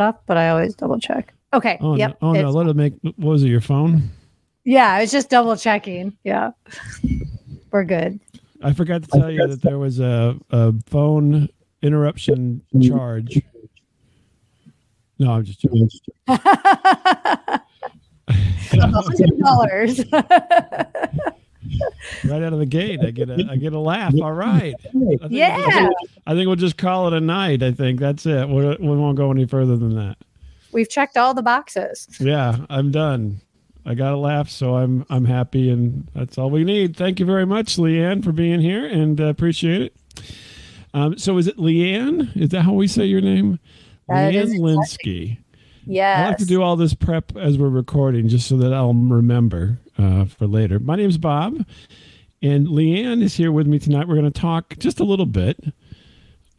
up, but I always double check. Okay. Oh, yep. no, oh no, it's- let it make. What was it? Your phone? yeah, I was just double checking. Yeah. We're good. I forgot to tell you that there was a, a phone interruption charge. No, I'm just joking. hundred dollars. right out of the gate. I get a I get a laugh. All right. I we'll Yeah. just- I think we'll just call it a night. I think that's it. We, we won't go any further than that. We've checked all the boxes. Yeah, I'm done. I got a laugh, so I'm I'm happy, and that's all we need. Thank you very much, Leanne, for being here, and uh, appreciate it. Um, so is it Leanne? Is that how we say your name? That Leanne Linsky. Yes. I like to do all this prep as we're recording, just so that I'll remember uh, for later. My name's Bob, and Leanne is here with me tonight. We're going to talk just a little bit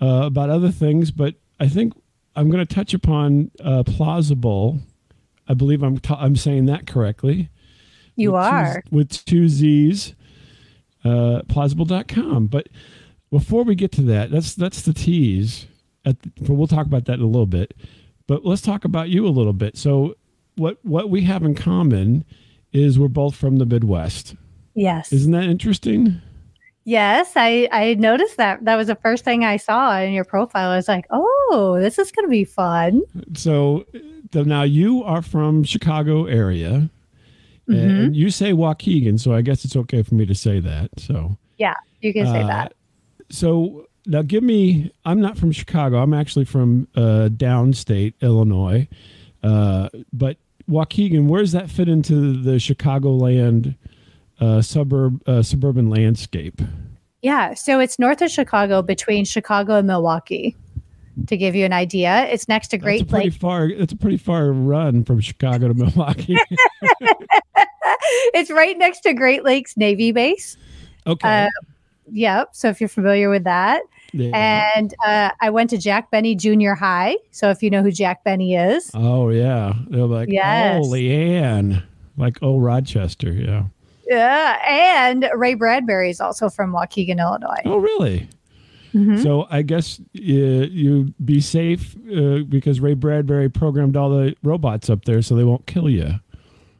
uh, about other things, but I think I'm going to touch upon uh, Plauzzable. I believe I'm t- I'm saying that correctly. you with two- are. with two Z's, uh, Plauzzable.com. But before we get to that, that's that's the tease. At the, we'll talk about that in a little bit. But let's talk about you a little bit. So what what we have in common is we're both from the Midwest. Yes. Isn't that interesting? Yes, I I noticed that. That was the first thing I saw in your profile. I was like, "Oh, this is going to be fun." So the, now you are from Chicago area. And you say Waukegan, so I guess it's okay for me to say that. So Yeah, you can say Uh, that. So now give me, I'm not from Chicago. I'm actually from uh, downstate, Illinois. Uh, but Waukegan, where does that fit into the Chicagoland uh, suburb, uh, suburban landscape? Yeah, so it's north of Chicago, between Chicago and Milwaukee. To give you an idea, it's next to Great pretty Lake. far. It's a pretty far run from Chicago to Milwaukee. it's right next to Great Lakes Navy Base. okay. Uh, Yep. So if you're familiar with that, Yeah. and uh, I went to Jack Benny Junior High. So if you know who Jack Benny is, oh yeah. They're like, Yes. oh Leanne, like oh Rochester. Yeah. yeah, and Ray Bradbury is also from Waukegan, Illinois. Oh really? Mhm. So I guess uh, you be safe uh, because Ray Bradbury programmed all the robots up there so they won't kill you.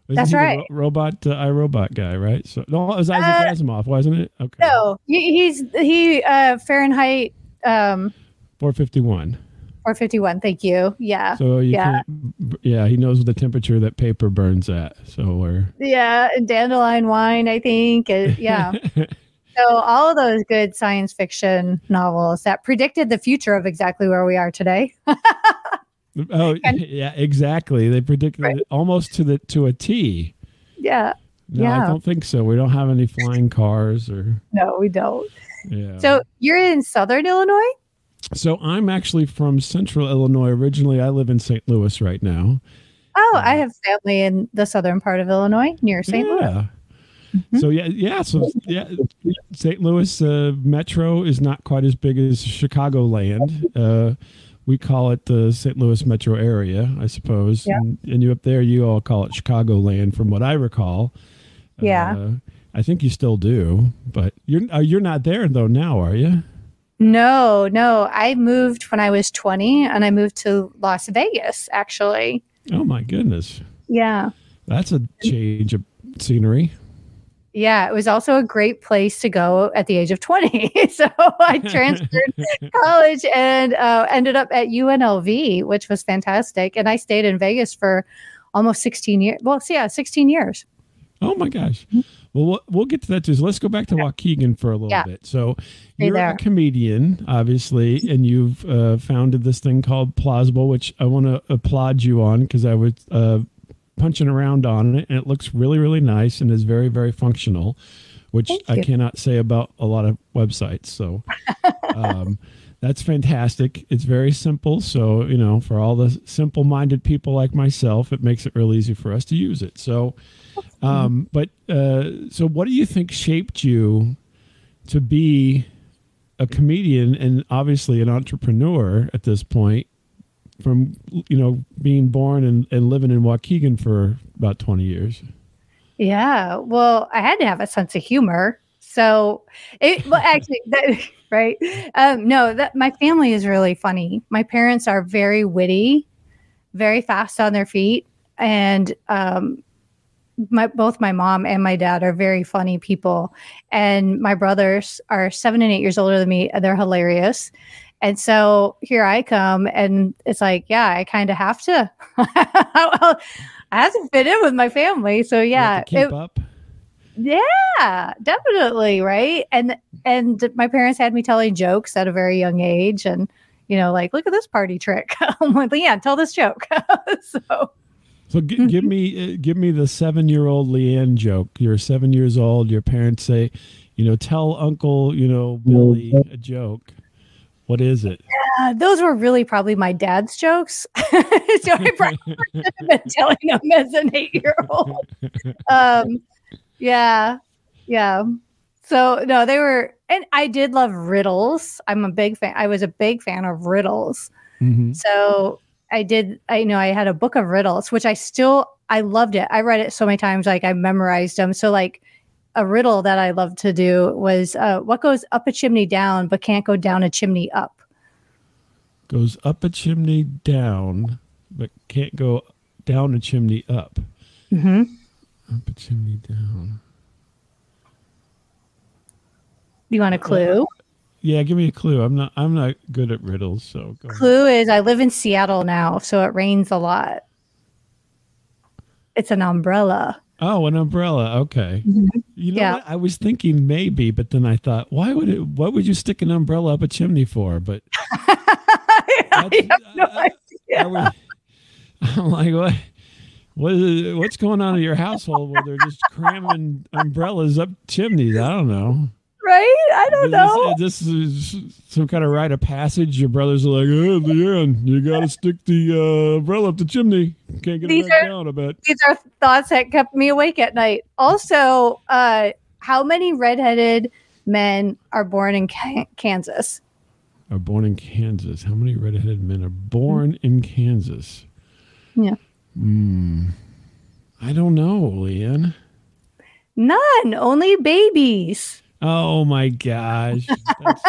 Isn't That's right. ro- robot, uh, iRobot guy, right? So no, it was Isaac Uh, Asimov, wasn't it? Okay. No, he, he's he uh, Fahrenheit um, 451. 451. Thank you. Yeah. So you Yeah. Yeah, he knows the temperature that paper burns at. So we're. Yeah, and dandelion wine, I think. yeah. so all of those good science fiction novels that predicted the future of exactly where we are today. oh yeah, exactly. They predicted Right. almost to the to a T. yeah. No, I don't think so. We don't have any flying cars or. No, we don't. Yeah. So you're in Southern Illinois? So I'm actually from Central Illinois. Originally, I live in St. Louis right now. Oh, I have family in the southern part of Illinois near St. Louis. Yeah. Mhm. So yeah, yeah. So yeah, St. Louis uh, Metro is not quite as big as Chicagoland. Uh, we call it the St. Louis metro area, I suppose. Yeah. And, and you up there, you all call it Chicagoland, from what I recall. Yeah. Uh, I think you still do, but you're uh, you're not there though now, are you? No, no. I moved when I was 20 and I moved to Las Vegas, actually. Oh my goodness, Yeah. that's a change of scenery. Yeah, it was also a great place to go at the age of 20. so I transferred college and uh, ended up at UNLV, which was fantastic. And I stayed in Vegas for almost 16 years. Well, yeah, 16 years. Oh my gosh. Well, we'll, we'll get to that too. So let's go back to Waukegan for a little Yeah. bit. So Stay you're there. a comedian, obviously, and you've uh, founded this thing called Plauzzable, which I want to applaud you on because I was uh, punching around on it, and it looks really, really nice and is very, very functional, which I cannot say about a lot of websites. So um, that's fantastic. It's very simple. So, you know, for all the simple minded people like myself, it makes it real easy for us to use it. So, um, but uh, so what do you think shaped you to be a comedian and obviously an entrepreneur at this point from, you know, being born and, and living in Waukegan for about 20 years? Yeah. Well, I had to have a sense of humor. So it well actually that, right. Um, no, that my family is really funny. My parents are very witty. very fast on their feet, and um, my both my mom and my dad are very funny people, and my brothers are seven and eight years older than me, and they're hilarious. And so here I come, and it's like, yeah, I kind of have to. I have to fit in with my family. So yeah, keep it, up. Yeah, definitely, right? And and my parents had me telling jokes at a very young age, and you know, like, look at this party trick. I'm like, yeah, tell this joke. so. So g- give me uh, give me the seven year old Leanne joke. You're seven years old. Your parents say, you know, tell Uncle, you know, Billy a joke. What is it? Yeah, those were really probably my dad's jokes. so I probably have been telling them as an eight year old. Um, yeah. Yeah. So no, they were and I did love riddles. I'm a big fan. I was a big fan of riddles. Mm-hmm. So I did I know I had a book of riddles, which I still I loved it. I read it so many times, like I memorized them. So like a riddle that I loved to do was uh, what goes up a chimney down but can't go down a chimney up? Goes up a chimney down but can't go down a chimney up. Mm-hmm. Up a chimney down. Do you want a clue? yeah, give me a clue. I'm not. I'm not good at riddles, so. clue ahead. is I live in Seattle now, so it rains a lot. It's an umbrella. Oh, an umbrella. Okay. Mm-hmm. You know yeah. what? I was thinking maybe, but then I thought, why would it? What would you stick an umbrella up a chimney for? But I have no idea. I, I I'm like, what? What is what's going on in your household where they're just cramming umbrellas up chimneys? I don't know. Right? I don't know. This, this is some kind of rite of passage. Your brothers are like, "Oh, Leanne, you got to stick the uh, umbrella up the chimney. Can't get these it back are, down." I bet these are thoughts that kept me awake at night. Also, uh, how many redheaded men are born in Kansas? Are born in Kansas. How many redheaded men are born mm-hmm. in Kansas? Yeah. Hmm. I don't know, Leanne. None. Only babies. Oh my gosh. That's,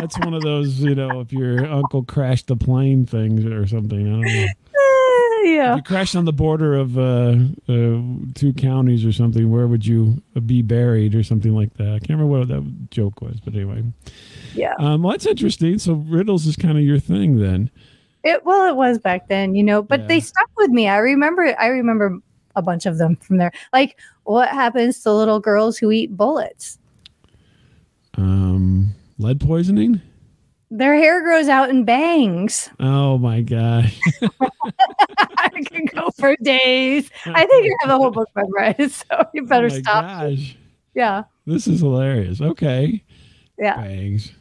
that's one of those, you know, if your uncle crashed the plane things or something. I don't know. Uh, yeah. If you crashed on the border of uh, uh, two counties or something, where would you be buried or something like that? I can't remember what that joke was, but anyway. Yeah. Um, well, that's interesting. So riddles is kind of your thing then. It well, it was back then, you know, but yeah. they stuck with me. I remember. I remember a bunch of them from there. Like, what happens to little girls who eat bullets? Um, lead poisoning. Their hair grows out in bangs. Oh my gosh. I can go for days. I think you have a whole book memorized, so you better oh stop. Gosh. Yeah. This is hilarious. Okay. Yeah. Bangs.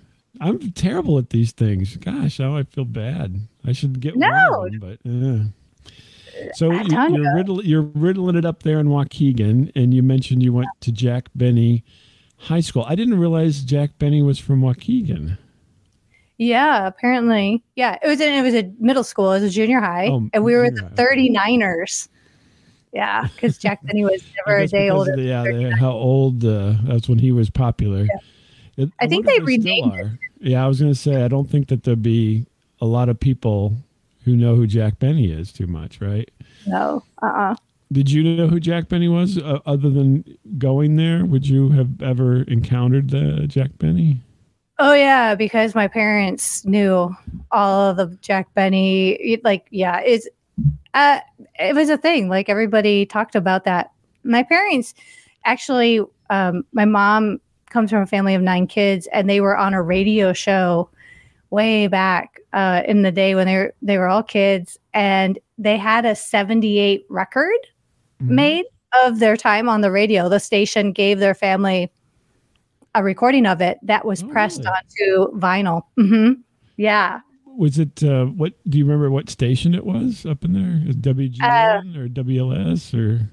I'm terrible at these things. Gosh, now I feel bad. I should get no. one, but uh. so you, are riddle, you're riddling it up there in Waukegan, and you mentioned you went to Jack Benny High School. I didn't realize Jack Benny was from Waukegan. Yeah, apparently. Yeah, it was in, it was a middle school. It was a junior high, oh, and we were the 39ers. Yeah, because Jack Benny was never a day older. The, yeah, how old? Uh, that's when he was popular. Yeah. It, I, I think they renamed. Yeah, I was going to say I don't think that there'd be a lot of people who know who Jack Benny is too much, right? No. Uh. Uh-uh. Did you know who Jack Benny was? Uh, other than going there, would you have ever encountered the Jack Benny? Oh yeah, because my parents knew all of the Jack Benny. Like, yeah, it's uh, it was a thing. Like everybody talked about that. My parents actually, um, my mom comes from a family of nine kids, and they were on a radio show way back uh, in the day when they were they were all kids, and they had a '78 record mm-hmm. made of their time on the radio. The station gave their family a recording of it that was oh, pressed really? onto vinyl. Mm-hmm. Yeah. Was it uh, what? Do you remember what station it was up in there? Is WGN uh, or WLS or?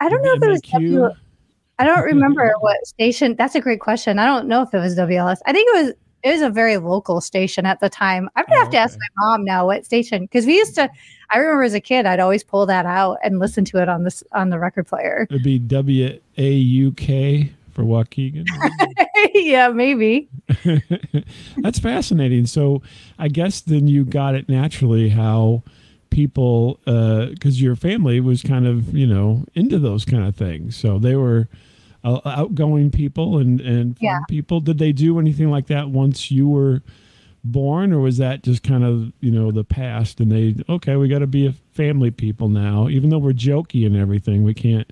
I don't know if it was W. I don't remember what station. That's a great question. I don't know if it was WLS. I think it was it was a very local station at the time. I'm gonna oh, have to okay. ask my mom now what station because we used to. I remember as a kid, I'd always pull that out and listen to it on this on the record player. It'd be W A U K for Waukegan. yeah, maybe. That's fascinating. So I guess then you got it naturally how people because your family was kind of you know into those kind of things, so they were uh, outgoing people and and Yeah. people. Did they do anything like that once you were born, or was that just kind of you know the past? And they okay, we got to be a family people now, even though we're jokey and everything, we can't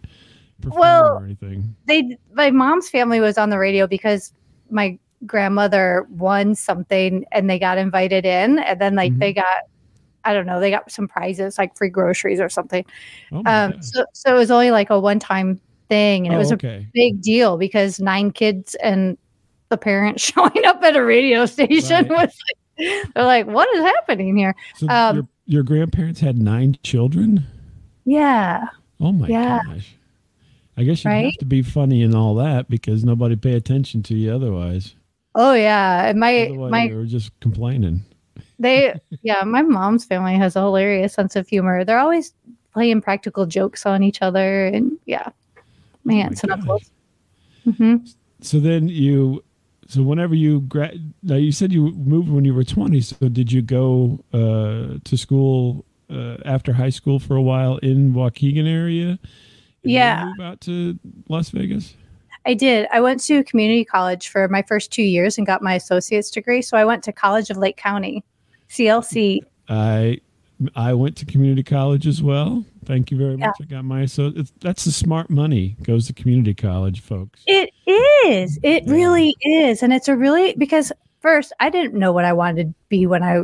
perform Well, or anything. they my mom's family was on the radio because my grandmother won something and they got invited in and then like Mhm. they got I don't know, they got some prizes like free groceries or something. Oh Um so so it was only like a one time thing and it Oh, was a okay. big deal because nine kids and the parents showing up at a radio station Right. was like, they're like, what is happening here? So um, your your grandparents had nine children. Yeah. Oh my Yeah. gosh. I guess you Right? have to be funny and all that because nobody pay attention to you otherwise. Oh yeah. My Otherwise, my they were just complaining. they yeah my mom's family has a hilarious sense of humor they're always playing practical jokes on each other and yeah Oh aunts my and uncles hmm So then you, so whenever you grad, now you said you moved when you were twenty. So did you go uh, to school uh, after high school for a while in Waukegan area? Yeah. Move out to Las Vegas. i did i went to community college for my first two years and got my associate's degree so i went to college of lake county clc I I went to community college as well. Thank you very Yeah. much. I got my so it's, that's the smart money goes to community college, folks. it is it Yeah. really is and it's a really because first i didn't know what i wanted to be when i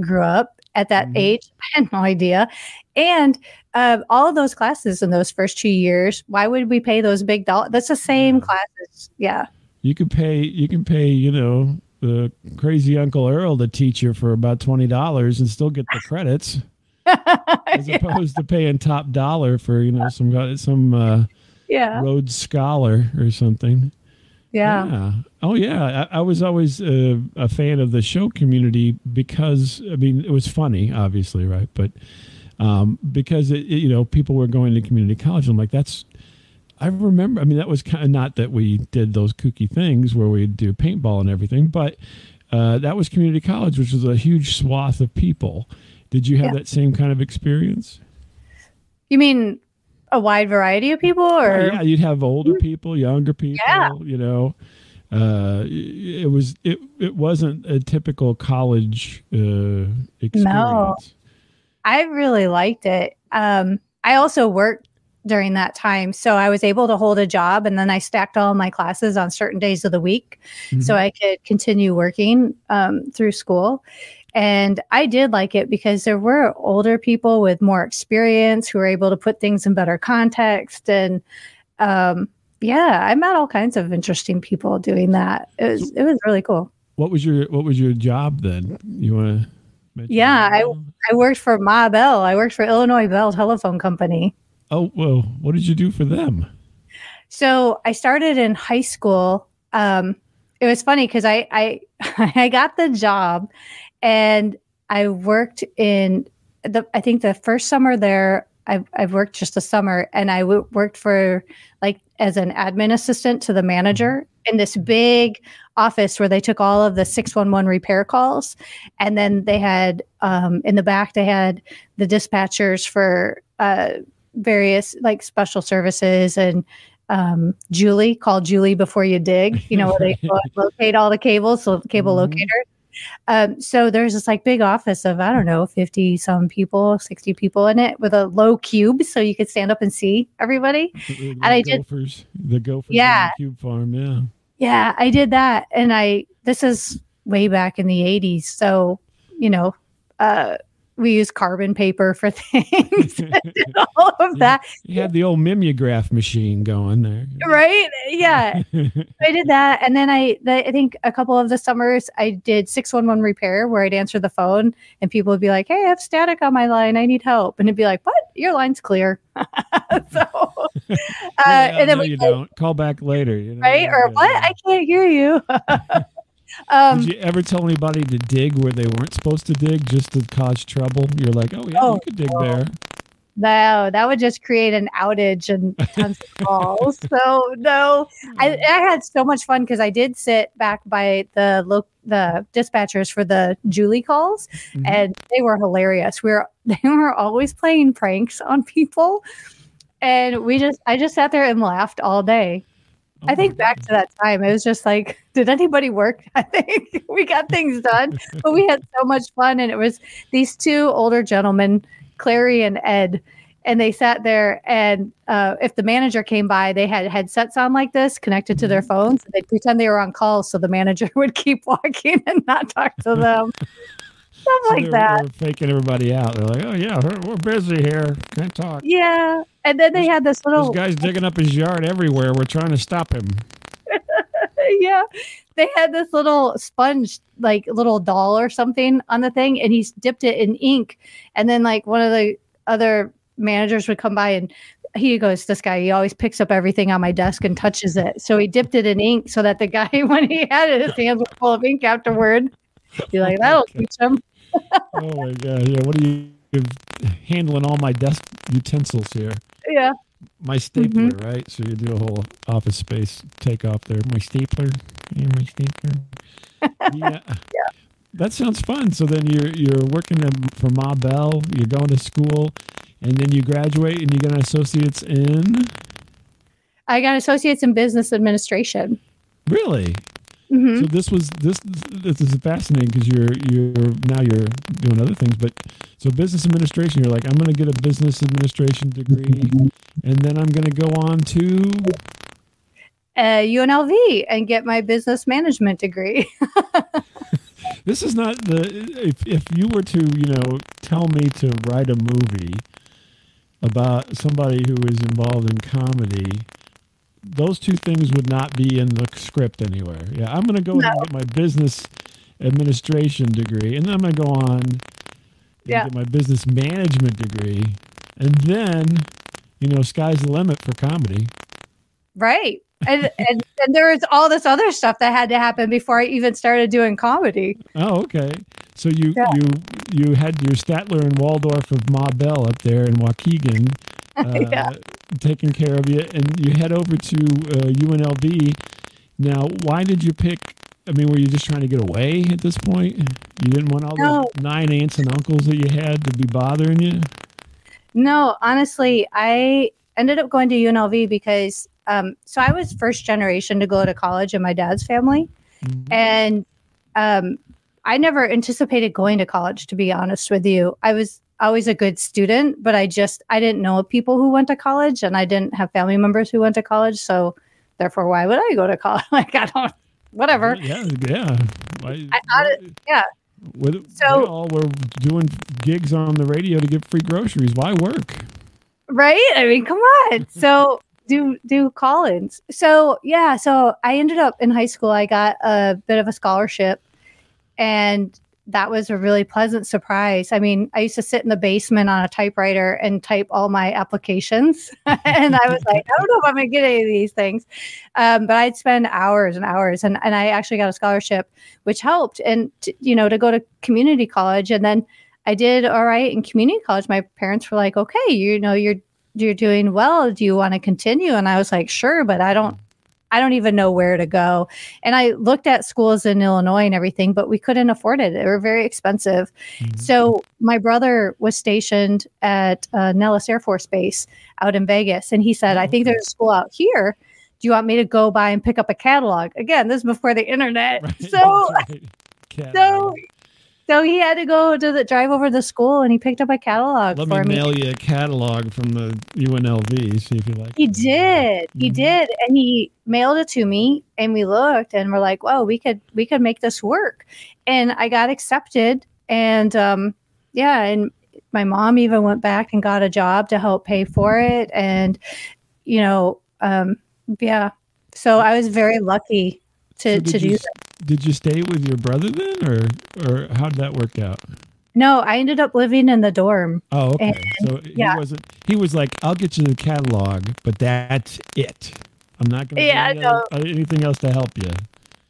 grew up at that Mhm. age i had no idea and uh, all of those classes in those first two years why would we pay those big dollars that's the same Yeah. classes yeah You can pay you can pay you know the crazy Uncle Earl to teach you for about twenty dollars and still get the credits, as opposed to paying top dollar for you know some guy- some uh, yeah Rhodes Scholar or something. yeah yeah. Oh yeah, I, I was always uh, a fan of the show community because I mean it was funny, obviously, right? But um, because it, it- you know people were going to community college, I'm like, that's. I remember. I mean, that was kind of not that we did those kooky things where we do paintball and everything, but uh, that was community college, which was a huge swath of people. Did you have Yeah. that same kind of experience? you mean a wide variety of people or Oh, yeah, you'd have older people, younger people. Yeah. You know, uh, it was it it wasn't a typical college uh, experience. I really liked it. Um, I also worked during that time, so I was able to hold a job, and then I stacked all my classes on certain days of the week, so I could continue working um, through school. And I did like it because there were older people with more experience who were able to put things in better context. And um, yeah, I met all kinds of interesting people doing that. It was it was really cool. What was your What was your job then? You want to? Yeah, I- I worked for Ma Bell. I worked for Illinois Bell Telephone Company. Oh well, what did you do for them? So I started in high school. Um, it was funny because I, I I got the job, and I worked in the. I think the first summer there, I've I've worked just a summer, and I w- worked for like as an admin assistant to the manager in this big office where they took all of the 611 repair calls and then they had um, in the back they had the dispatchers for uh, various like special services and um, Julie call Julie before you dig, you know, where they lo- locate all the cables, so cable Mhm. locator. Um, so there's this like big office of I don't know, fifty some people, sixty people in it with a low cube, so you could stand up and see everybody. The, And I did- Gophers, the Gophers, Yeah. the Cube Farm. Yeah. Yeah, I did that, and I this is way back in the '80s, so you know, uh, we use carbon paper for things, all of that, You had the old mimeograph machine going there. right? Yeah, I did that, and then I, the, I think a couple of the summers I did six one one repair, where I'd answer the phone, and people would be like, "Hey, I have static on my line. I need help," and it'd be like, "What? Your line's clear." so, uh, Yeah, and then no, we you don't call back later. You know? right or Yeah, what? I can't hear you. Um, Did you ever tell anybody to dig where they weren't supposed to dig just to cause trouble? You're like, oh yeah, Oh, you could dig well, there. No, that would just create an outage and tons of calls. So no, I, Mm. I had so much fun because I did sit back by the lo- the dispatchers for the Julie calls, Mhm. and they were hilarious. We were they were always playing pranks on people, and we just I just sat there and laughed all day. Oh I think back to that time, it was just like, did anybody work? I think we got things done, but we had so much fun. And it was these two older gentlemen, Clary and Ed, and they sat there. And uh, if the manager came by, they had headsets on like this connected to their phones. And they'd pretend they were on call. So the manager would keep walking and not talk to them. Stuff So like they were- that. they were faking everybody out. They're like, "Oh yeah, we're, busy here. Can't talk." Yeah. And then they This- had this This little guy's digging up his yard everywhere. We're trying to stop him. yeah they had this little sponge like little doll or something on the thing and he's dipped it in ink and then like one of the other managers would come by and he goes this guy he always picks up everything on my desk and touches it so he dipped it in ink so that the guy when he had it his hands were full of ink afterward be like that'll teach him Oh my god! Yeah, what are you handling? All my desk utensils here. yeah My stapler, Mm-hmm. right? So you do a whole office space take off there. My stapler. Yeah, my stapler. yeah. yeah. That sounds fun. So then you're you're working for Ma Bell. You're going to school, and then you graduate and you get an associate's in. i got associates in business administration Really? Hmm So this was this this is fascinating because you're you're now you're doing other things, but so business administration. You're like I'm going to get a business administration degree, and then I'm going to go on to uh, unlv and get my business management degree this is not the if if you were to you know tell me to write a movie about somebody who is involved in comedy those two things would not be in the script anywhere yeah i'm going to go and get my business administration degree and then i'm going to go on and Yeah. get my business management degree and then you know sky's the limit for comedy Right. And, and and there was all this other stuff that had to happen before I even started doing comedy. Oh, okay. So you Yeah. you you had your Statler and Waldorf of Ma Bell up there in Waukegan, Yeah. taking care of you, and you head over to uh, UNLV. Now, why did you pick? I mean, were you just trying to get away at this point? You didn't want all No. those nine aunts and uncles that you had to be bothering you. No, honestly, I ended up going to UNLV because um, so I was first generation to go to college in my dad's family, Mhm. and um, I never anticipated going to college. To be honest with you, I was always a good student, but I just I didn't know people who went to college, and I didn't have family members who went to college. So therefore, why would I go to college? like I don't, whatever. Yeah, yeah. Why, I thought yeah. We, So- we all were doing gigs on the radio to get free groceries. Why work? right i mean come on so do do collins so yeah so i ended up in high school i got a bit of a scholarship and that was a really pleasant surprise i mean i used to sit in the basement on a typewriter and type all my applications and i was like i don't know if i'm going to get any of these things um, but i'd spend hours and hours and, and i actually got a scholarship which helped and you know to go to community college and then I did all right in community college. My parents were like, "Okay, you know, you're you're doing well. Do you want to continue?" And I was like, "Sure," but I don't I don't even know where to go. And I looked at schools in Illinois and everything, but we couldn't afford it. They were very expensive. Mhm. So my brother was stationed at uh, Nellis Air Force Base out in Vegas, and he said, Oh, "I think there's a school out here. Do you want me to go by and pick up a catalog?" Again, this is before the internet. Right, So right. So. So he had to go to the drive over to the school and he picked up a catalog Let for me me. mail you a catalog from the UNLV. See if you like. He it. did. He Mhm. did. And he mailed it to me and we looked and we're like, "Whoa, we could we could make this work." And I got accepted and um yeah, and my mom even went back and got a job to help pay for it and you know, um yeah. So I was very lucky to So to do you, that. Did you stay with your brother then, or or how did that work out? No, I ended up living in the dorm. Oh, okay. And- so he yeah. wasn't. He was like, "I'll get you the catalog, but that's it. I'm not going to Yeah, do no. anything else to help you."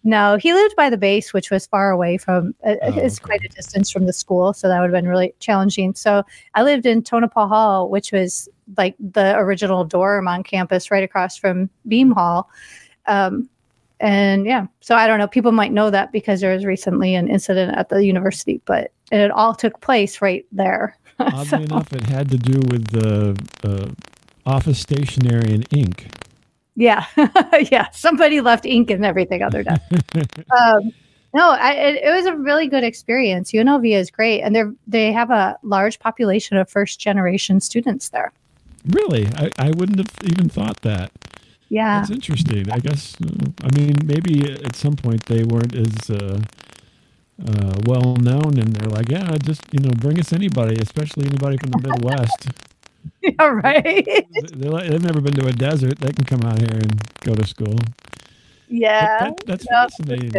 No, he lived by the base, which was far away from. Uh, Oh, it's okay. quite a distance from the school, so that would have been really challenging. So I lived in Tonopah Hall, which was like the original dorm on campus, right across from Beam Hall. Um, and yeah, so I don't know. People might know that because there was recently an incident at the university, but it all took place right there. Oddly enough, it had to do with the uh, office stationery and ink. Yeah, yeah. Somebody left ink and everything their desk. um, no, I, it, it was a really good experience. UNLV is great, and they they have a large population of first generation students there. Really, I, I wouldn't have even thought that. Yeah, That's interesting. I guess. Uh, I mean, maybe at some point they weren't as uh, uh, well known, and they're like, yeah, just you know, bring us anybody, especially anybody from the Midwest. yeah, right. Like, they've never been to a desert. They can come out here and go to school. yeah, That- that's fascinating.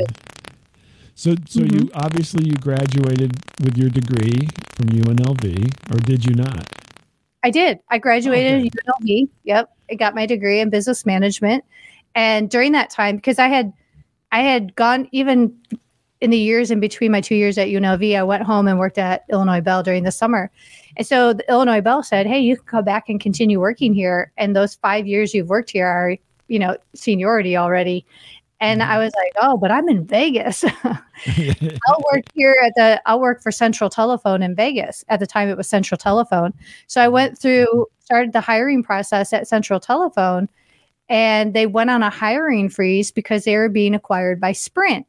So, so you obviously you graduated with your degree from UNLV, or did you not? I did. I graduated Okay. at UNLV. Yep, I got my degree in business management, and during that time, because I had, I had gone even in the years in between my two years at UNLV, I went home and worked at Illinois Bell during the summer, and so the Illinois Bell said, "Hey, you can come back and continue working here, and those five years you've worked here are, you know, seniority already." And I mm-hmm. was like, "Oh, but I'm in Vegas." I'll work here at the I'll work for Central Telephone in Vegas. At the time it was Central Telephone. So I went mm-hmm. through started the hiring process at Central Telephone and they went on a hiring freeze because they were being acquired by Sprint.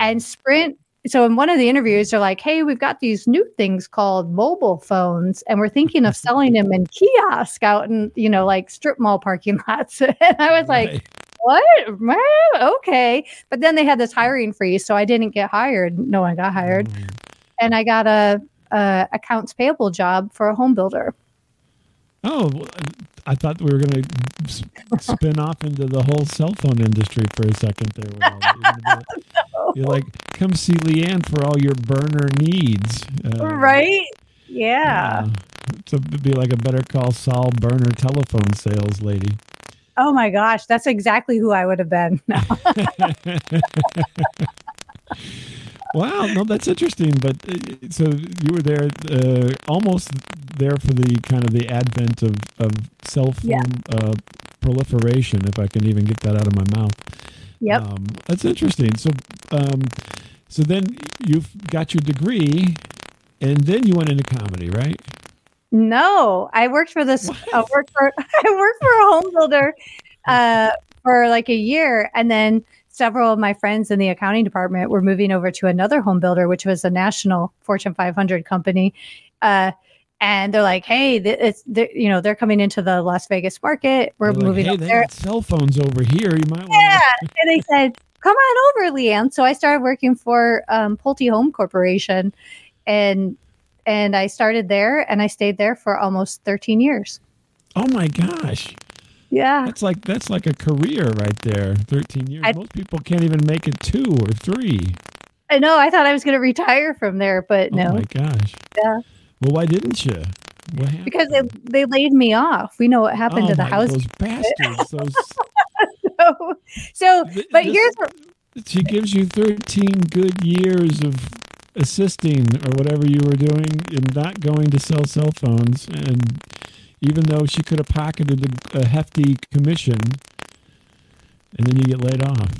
And mm-hmm. Sprint so in one of the interviews they're like, "Hey, we've got these new things called mobile phones and we're thinking of selling them in kiosk out in, you know, like strip mall parking lots." and I was like, Right. What? Well, okay. But then they had this hiring freeze, so I didn't get hired. No one got hired, Oh. and I got a, a accounts payable job for a home builder. Oh, I thought we were going to spin off into the whole cell phone industry for a second there. with. You're gonna be- You're like, come see Leanne for all your burner needs. Uh, right? Yeah. uh, it'd be like a better call Saul burner telephone sales lady. Oh my gosh, that's exactly who I would have been. No. Wow, no, that's interesting. But uh, so you were there, uh, almost there for the kind of the advent of, of cell phone Yeah. uh, proliferation, if I can even get that out of my mouth. Yep. Um, that's interesting. So, um, so then you've got your degree, and then you went into comedy, right? No, I worked for this. I worked for I worked for a home builder uh, for like a year, and then several of my friends in the accounting department were moving over to another home builder, which was a national Fortune 500 company. Uh, and they're like, "Hey, it's you know they're coming into the Las Vegas market. We're They're like, moving hey, there." cell phones over here. You might. Yeah, and they said, "Come on over, Leanne." So I started working for um, Pulte Home Corporation, and and I started there, and I stayed there for almost 13 years. Oh my gosh, Yeah. that's like that's like a career right there. Thirteen years. I- Most people can't even make it two or three. I know. I thought I was going to retire from there, but Oh no, Oh my gosh. Yeah. Well, why didn't you? What happened? because they, they laid me off. We know what happened oh to the my, house. Those bastards. Those. so, Th- but this- here's what, She gives you 13 good years of assisting or whatever you were doing and not going to sell cell phones. And even though she could have pocketed a, a hefty commission, and then you get laid off.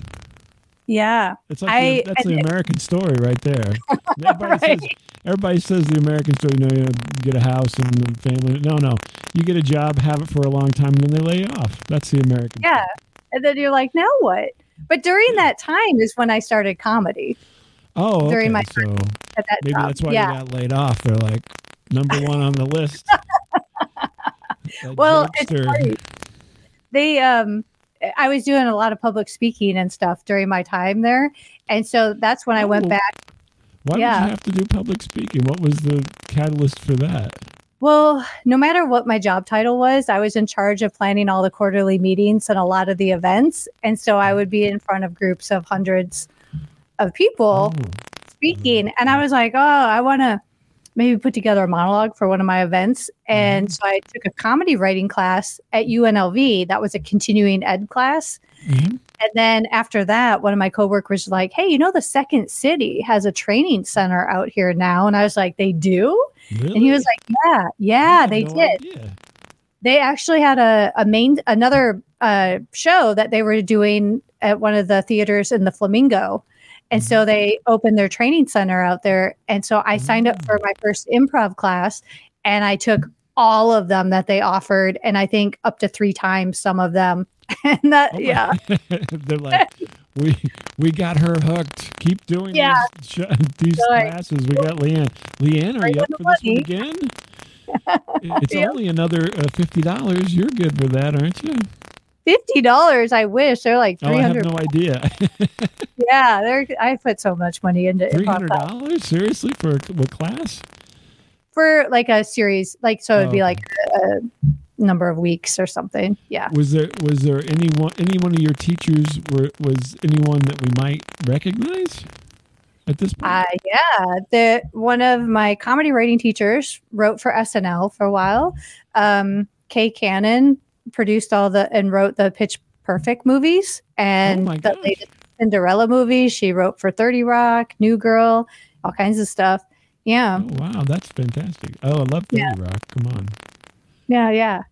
yeah, It's like I- the, that's the and- American story right there. Everybody, Right. says, everybody says the American story. You know, you get a house and a family. No, no, you get a job, have it for a long time, and then they lay you off. That's the American. yeah, and then you're like, now what? But during that time is when I started comedy Oh, okay. My so at that maybe job. that's why yeah. you got laid off. They're like number one on the list. Well. They um I was doing a lot of public speaking and stuff during my time there. And so that's when I went Oh. back. Why did you have to do public speaking? What was the catalyst for that? Well, no matter what my job title was, I was in charge of planning all the quarterly meetings and a lot of the events. And so I would be in front of groups of hundreds of people Oh, speaking. And I was like, oh, I want to maybe put together a monologue for one of my events. And so I took a comedy writing class at UNLV. That was a continuing ed class. mhm. And then after that, one of my coworkers was like, "Hey, you know the Second City has a training center out here now." And I was like, "They do?" Really? And he was like, "Yeah, yeah, they no did. idea. They actually had a, a main another uh, show that they were doing at one of the theaters in the Flamingo." And so Mm-hmm. they opened their training center out there. And so I signed up for my first improv class and I took all of them that they offered. And I think up to three times some of them. And that, Oh yeah. They're like, we we got her hooked. Keep doing Yeah. these, these classes. We got Leanne. Leanne, are you up for the this one again? It's Yeah. only another uh, fifty dollars. You're good with that, aren't you? $50. I wish they're like Oh, I have 300 no idea. Yeah, they're, I put so much money into Three dollars Seriously for a what class? for like a series. Like, so it'd Oh, be like a, a number of weeks or something. Yeah. Was there was there anyone any one of your teachers were was anyone that we might recognize at this point? Uh, yeah. The one of my comedy writing teachers wrote for SNL for a while. Um, Kay Cannon produced all the and wrote the Pitch Perfect movies and Oh the latest Cinderella movies. She wrote for Thirty Rock, New Girl, all kinds of stuff. Yeah, oh wow, that's fantastic. Oh, I love Thirty Yeah. Rock. Come on. yeah, yeah.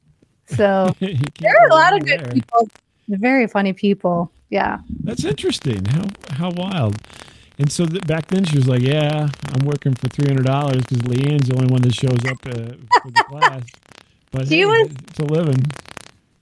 So there are a lot of good there. people. Very funny people. Yeah. That's interesting. How how wild. And so th- back then she was like, "Yeah, I'm working for three hundred dollars because Leanne's the only one that shows up uh, for the class." But She hey, was- it's a living.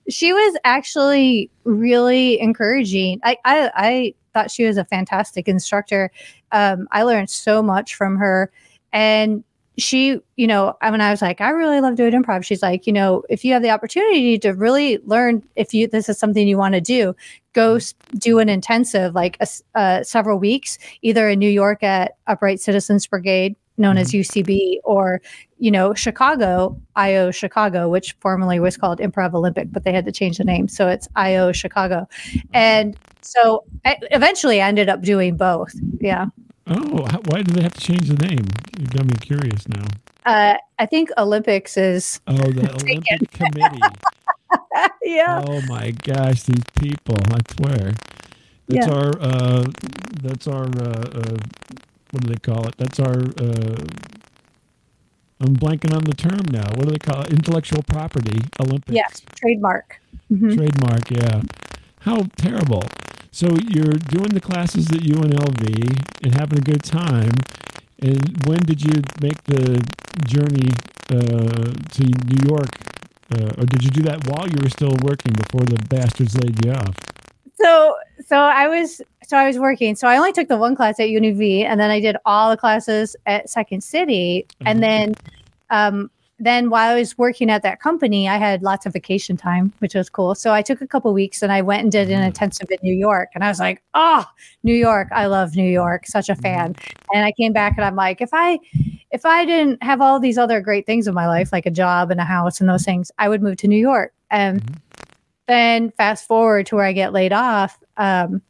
She was actually really encouraging. I, I, I thought she was a fantastic instructor. Um, I learned so much from her. And she, you know, I- when I was like, I really love doing improv, she's like, you know, if you have the opportunity to really learn, if you this is something you want to do, go do an intensive, like a, uh, several weeks, either in New York at Upright Citizens Brigade, known as UCB, or you know, Chicago, IO Chicago, which formerly was called Improv Olympic, but they had to change the name. So it's IO Chicago. And so I eventually I ended up doing both. Yeah. Oh, how, why do they have to change the name? You got me curious now. Uh, I think Olympics is, Oh, the Olympic Committee. yeah. Oh my gosh, these people! I swear, that's Yeah. our uh, that's our uh, uh, what do they call it? That's our uh, I'm blanking on the term now. What do they call it? Intellectual property Olympics. Yes. Trademark. Mhm. Trademark, yeah. How terrible. So you're doing the classes at UNLV and having a good time. And when did you make the journey uh, to New York? Uh, or did you do that while you were still working before the bastards laid you off? So, so I was, so I was working. So I only took the one class at UNV and then I did all the classes at Second City. Mhm. And then, um, then while I was working at that company, I had lots of vacation time, which was cool. So I took a couple weeks and I went and did an Mhm. intensive in New York. And I was like, oh, New York. I love New York. Such a fan. And I came back and I'm like, if I, if I didn't have all these other great things in my life, like a job and a house and those things, I would move to New York. And Mhm. Then fast forward to where I get laid off. Um,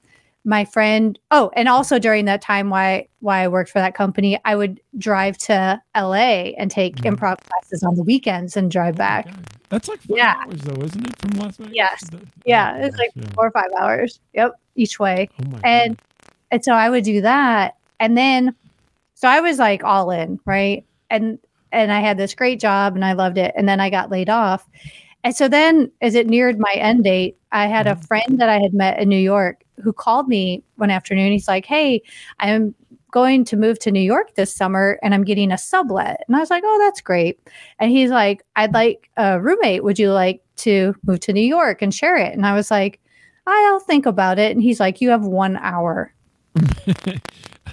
my friend, oh, and also during that time why why I worked for that company, I would drive to LA and take Mhm. improv classes on the weekends and drive back. God. That's like Yeah. hours, though, isn't it, from Las Vegas? Yes. That- Yeah, oh it's like yeah. four or five hours. Yep, each way. Oh and- God. and so I would do that, and then so I was like all in, right? And and I had this great job and I loved it, and then I got laid off, and so then as it neared my end date, I had a Mhm. friend that I had met in New York who called me one afternoon. He's like, "Hey, I'm going to move to New York this summer, and I'm getting a sublet," and I was like, "Oh, that's great," and he's like, "I'd like a roommate. Would you like to move to New York and share it?" And I was like. I'll think about it. And he's like, You have one hour.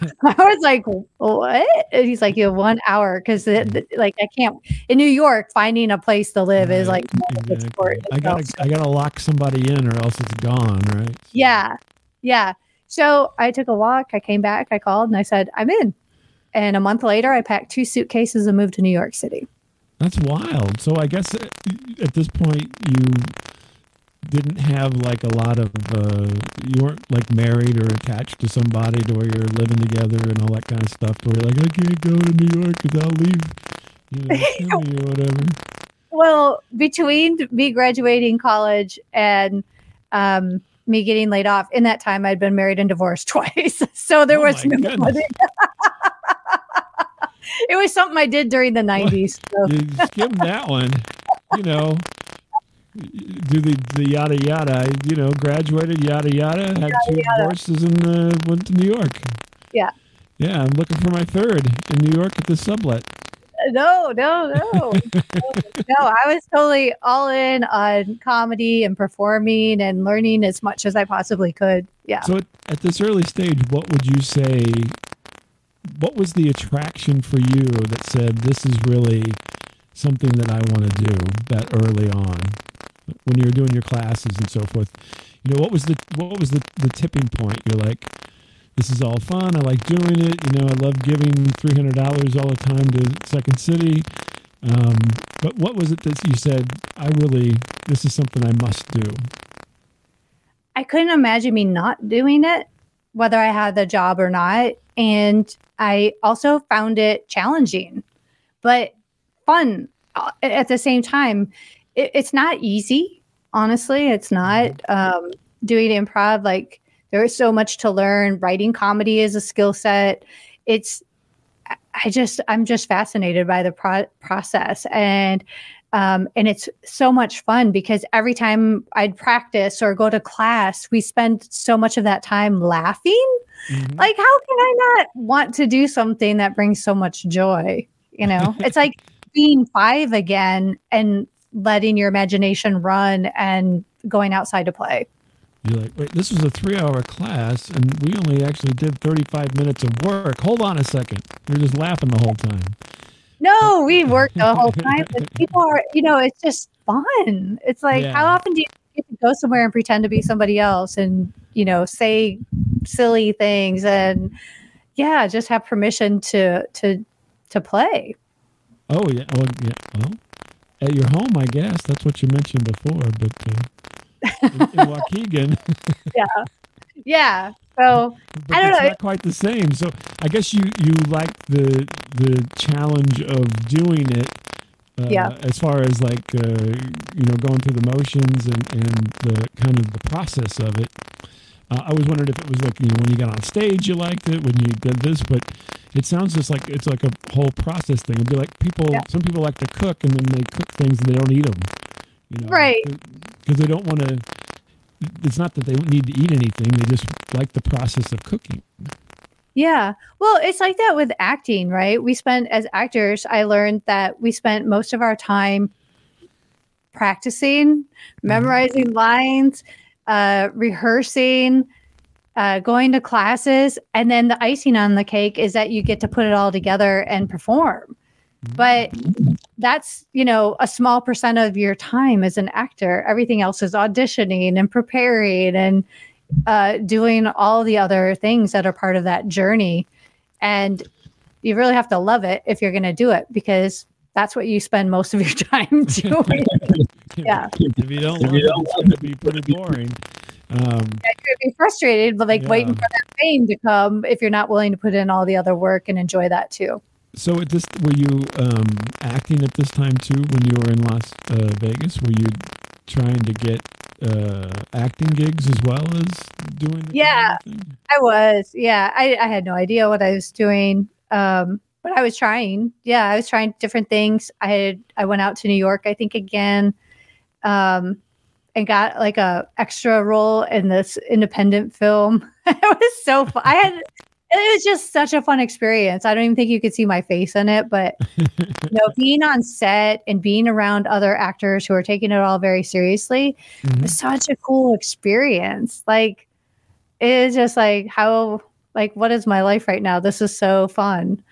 I was like, what? And he's like, you have one hour because like I can't in New York finding a place to live is like exactly. I gotta. I gotta lock somebody in or else it's gone, right? yeah, yeah. So I took a walk. I came back. I called and I said, I'm in. And a month later, I packed two suitcases and moved to New York City. That's wild. So I guess uh, at this point you didn't have like a lot of uh, you weren't like married or attached to somebody to where you're living together and all that kind of stuff. To where you're like I can't go to New York because I'll leave, you know, or whatever. Well, between me graduating college and um, me getting laid off. In that time, I'd been married and divorced twice, so there Oh was no money. it was something I did during the '90s. So. You skim that one. You know, do the the yada yada. I, You know, graduated yada yada. Had two divorces and uh, went to New York. Yeah. Yeah, I'm looking for my third in New York at the sublet. No, no, no, no. I was totally all in on comedy and performing and learning as much as I possibly could. Yeah. So at, at this early stage, what would you say? What was the attraction for you that said this is really something that I want to do that early on when you were doing your classes and so forth? You know, what was the what was the, the tipping point? You're like, this is all fun. I like doing it. You know, I love giving three hundred dollars all the time to Second City. Um, but what was it that you said? I really, this is something I must do. I couldn't imagine me not doing it, whether I had the job or not. And I also found it challenging, but fun uh, at the same time. It, it's not easy, honestly. It's not um, doing improv. Like there is so much to learn. Writing comedy is a skill set. It's I- just I'm just fascinated by the pro- process and um, and it's so much fun because every time I'd practice or go to class, we spend so much of that time laughing. Mhm. Like, how can I not want to do something that brings so much joy? You know, it's like being five again and letting your imagination run and going outside to play. You're like, wait, this was a three hour class and we only actually did 35 minutes of work. Hold on a second. You're just laughing the whole time. No, we worked the whole time, but people are, you know, it's just fun. It's like, how often do you get to go somewhere and pretend to be somebody else and, you know, say silly things and, yeah, just have permission to to to play. Oh, yeah. Well, yeah. Well, at your home, I guess. That's what you mentioned before. But uh, in, in Waukegan, Yeah. Yeah. So but I don't it's know. not quite the same. So I guess you, you like the the challenge of doing it. Uh, Yeah. As far as like uh, you know, going through the motions and, and the kind of the process of it. Uh, I was wondering if it was like you know when you got on stage you liked it when you did this, but it sounds just like it's like a whole process thing. It'd be like people. Yeah. Some people like to cook and then they cook things and they don't eat them. You know, Right. Because they don't want to. It's not that they need to eat anything; they just like the process of cooking. Yeah. Well, it's like that with acting, right? We spent as actors, I learned that we spent most of our time practicing, memorizing lines, uh, rehearsing, uh, going to classes. And then the icing on the cake is that you get to put it all together and perform. But that's, you know, a small percent of your time as an actor. Everything else is auditioning and preparing and uh, doing all the other things that are part of that journey. And you really have to love it if you're going to do it because that's what you spend most of your time doing. Yeah. If you don't, love it, it's going to be pretty boring. Um, yeah, you could be frustrated, but like waiting for that fame to come if you're not willing to put in all the other work and enjoy that too. so, at this, were you um, acting at this time too when you were in Las uh, Vegas? Were you trying to get uh, acting gigs as well as doing? Yeah. comedy thing? I was, yeah. I, I had no idea what I was doing. Um, but I was trying. Yeah, I was trying different things. I had I went out to New York, I think again, um, and got like a extra role in this independent film. it was so fun. I had it was just such a fun experience. I don't even think you could see my face in it, but you know, being on set and being around other actors who are taking it all very seriously Mhm. it's such a cool experience. Like it is just like how like what is my life right now? This is so fun.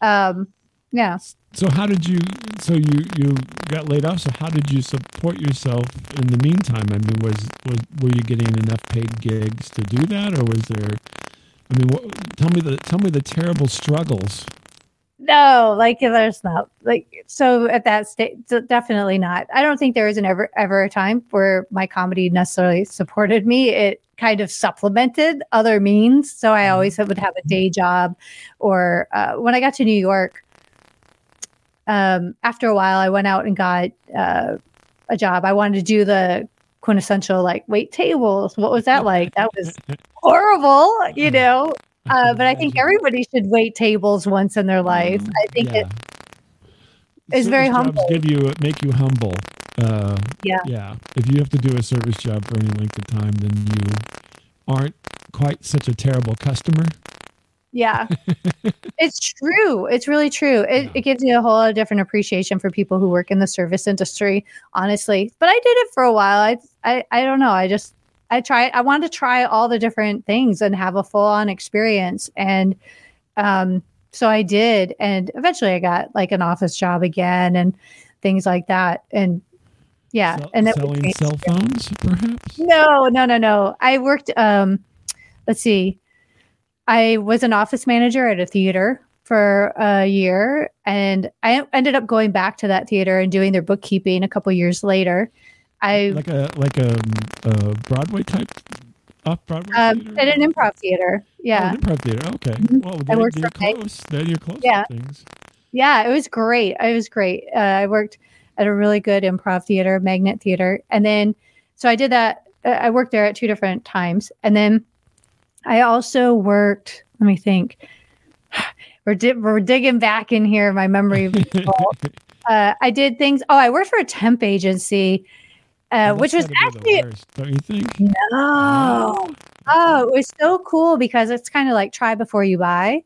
Um yeah. So how did you? So you you got laid off. So how did you support yourself in the meantime? I mean, was was were you getting enough paid gigs to do that, or was there? I mean, what, tell me the tell me the terrible struggles. No, like there's not like so at that stage definitely not. I don't think there was an ever ever a time where my comedy necessarily supported me. It kind of supplemented other means. So I always would have a day job or uh, when I got to New York, um, after a while, I went out and got uh, a job. I wanted to do the quintessential like wait tables. What was that like? That was horrible, you know. Uh, but I think everybody should wait tables once in their life. Mm, I think yeah. it is very Service humble. Give you make you humble. Uh, Yeah. Yeah. If you have to do a service job for any length of time, then you aren't quite such a terrible customer. Yeah, it's true. It's really true. It, Yeah. it gives you a whole lot of different appreciation for people who work in the service industry, honestly. But I did it for a while. I, I, I don't know. I just, I tried, I wanted to try all the different things and have a full on experience. And, um, so I did. And eventually I got like an office job again and things like that. And yeah. And selling cell phones, perhaps. No, no, no, no. I worked um let's see. I was an office manager at a theater for a year and I ended up going back to that theater and doing their bookkeeping a couple years later. I Like a like a, a Broadway type off Broadway. um at an improv theater. Oh, Yeah. an improv theater. Okay. Mhm. Well, I worked then you're for Meg- close. Then you're close Yeah. to things. Yeah, it was great. It was great. Uh, I worked at a really good improv theater, Magnet Theater, and then so I did that. Uh, I worked there at two different times, and then I also worked. Let me think. We're di- we're digging back in here. My memory. uh, I did things. Oh, I worked for a temp agency, uh, Well, which was that's gotta be the actually worst, don't you think? no. Oh, it was so cool because it's kind of like try before you buy.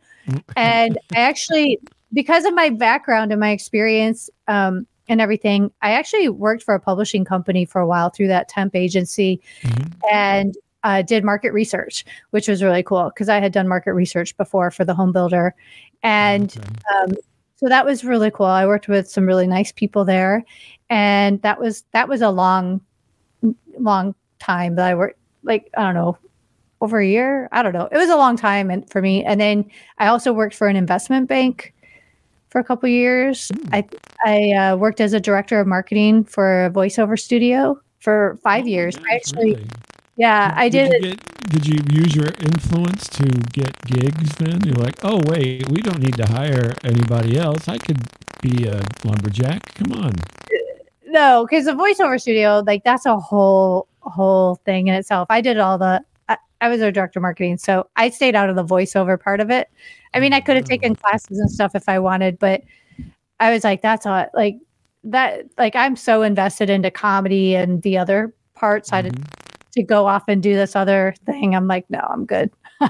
And I actually, because of my background and my experience um, and everything, I actually worked for a publishing company for a while through that temp agency Mhm. and uh, did market research, which was really cool because I had done market research before for the home builder. And Okay. um, so that was really cool. I worked with some really nice people there, and that was that was a long, long time that I worked. Like I don't know, over a year. I don't know. It was a long time and for me. And then I also worked for an investment bank for a couple years. Ooh. I I uh, worked as a director of marketing for a voiceover studio for five Oh, years. I actually, really. Yeah, I did. You get, did you use your influence to get gigs? Then you're like, oh wait, we don't need to hire anybody else. I could be a lumberjack. Come on. No, because the voiceover studio, like that's a whole whole thing in itself. I did all the. I, I was a director of marketing, so I stayed out of the voiceover part of it. I mean, I could have taken ah. classes and stuff if I wanted, but I was like, that's all. Like that. Like I'm so invested into comedy and the other parts. I did. To go off and do this other thing. I'm like, no, I'm good.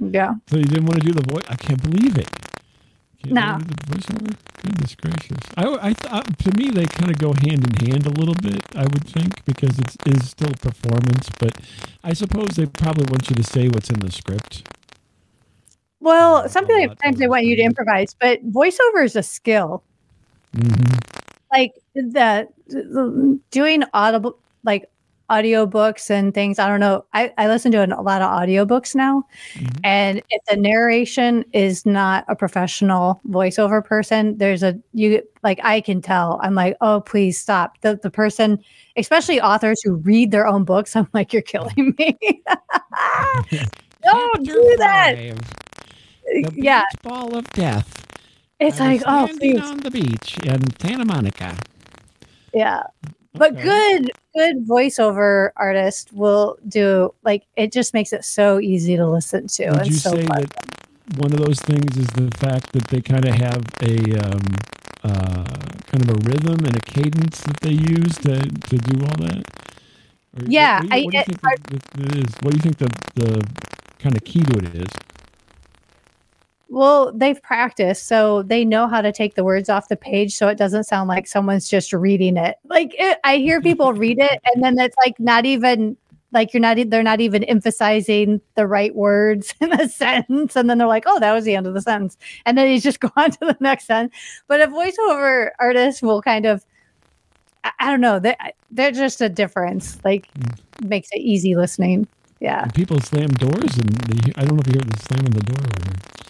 yeah. So you didn't want to do the voice? I can't believe it. Can't No. the voiceover. Goodness gracious! I, I thought to me they kind of go hand in hand a little bit. I would think because it is still performance, but I suppose they probably want you to say what's in the script. Well, sometimes they want you to improvise, but voiceover is a skill. hmm like the, the doing audible like audiobooks and things. I don't know. I, I listen to a lot of audiobooks now. Mhm. and if the narration is not a professional voiceover person there's a you like i can tell. I'm like oh please stop. The, the person especially authors who read their own books i'm like you're killing me. Don't do that. the yeah. ball of death. it's I like oh please. on the beach in Santa Monica. yeah but Okay. good good voiceover artist will do like it just makes it so easy to listen to Would and you so say fun. that one of those things is the fact that they kind of have a um, uh, kind of a rhythm and a cadence that they use to, to do all that? Or Yeah, what, do you, I- what do you think the, the, it is? What do you think the, the kind of key to it is? Well they've practiced so they know how to take the words off the page so it doesn't sound like someone's just reading it. Like it, i hear people read it and then it's like not even like you're not they're not even emphasizing the right words in the sentence and then they're like oh that was the end of the sentence and then you just go on to the next sentence. But a voiceover artist will kind of i, I don't know they, they're just a difference like mm. makes it easy listening. Yeah. And people slam doors, and they, I don't know if you heard the slam slamming the door.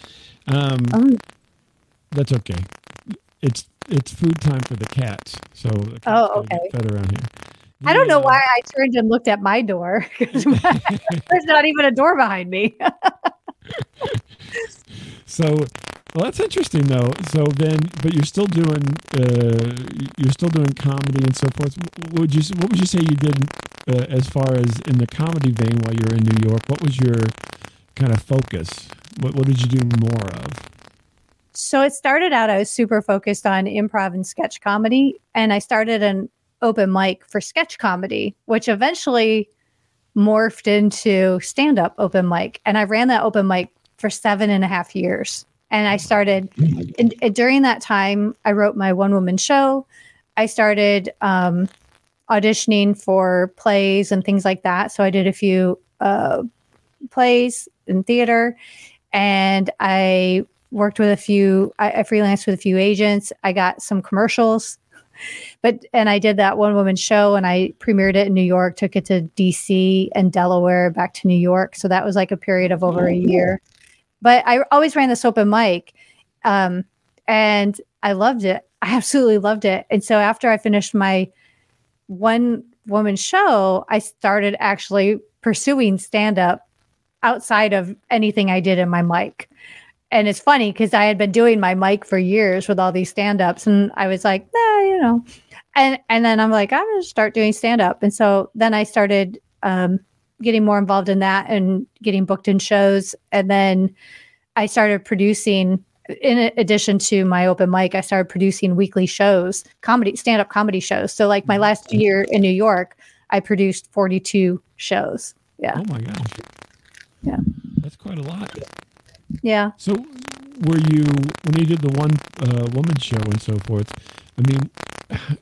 Um, Um, That's okay. It's it's food time for the cats, so the cats Oh, okay. fed around here. I don't know Yeah. why I turned and looked at my door. There's not even a door behind me. So Well, that's interesting though. So then, but you're still doing uh, you're still doing comedy and so forth. What would you what would you say you did uh, as far as in the comedy vein while you were in New York? What was your kind of focus? What what did you do more of? So it started out I was super focused on improv and sketch comedy, and I started an open mic for sketch comedy, which eventually morphed into stand up open mic, and I ran that open mic for seven and a half years and I started and, and during that time. I wrote my one woman show. I started um, auditioning for plays and things like that. So I did a few uh, plays in theater, and I worked with a few. I, I freelanced with a few agents. I got some commercials but and I did that one woman show and I premiered it in New York, took it to DC and Delaware, back to New York. So that was like a period of over a year. But I always ran this open mic. Um, and I loved it. I absolutely loved it. And so after I finished my one woman show, I started actually pursuing stand up outside of anything I did in my mic. And it's funny because I had been doing my mic for years with all these stand ups, and I was like, nah, you know. And and then I'm like, I'm gonna start doing stand up. And so then I started um, getting more involved in that and getting booked in shows. And then I started producing, in addition to my open mic, I started producing weekly shows, comedy, stand up comedy shows. So, like my last mm-hmm. year in New York, I produced 42 shows. Yeah. Oh my gosh. Yeah. That's quite a lot. Yeah. So, were you, when you did the one uh, woman show and so forth, I mean,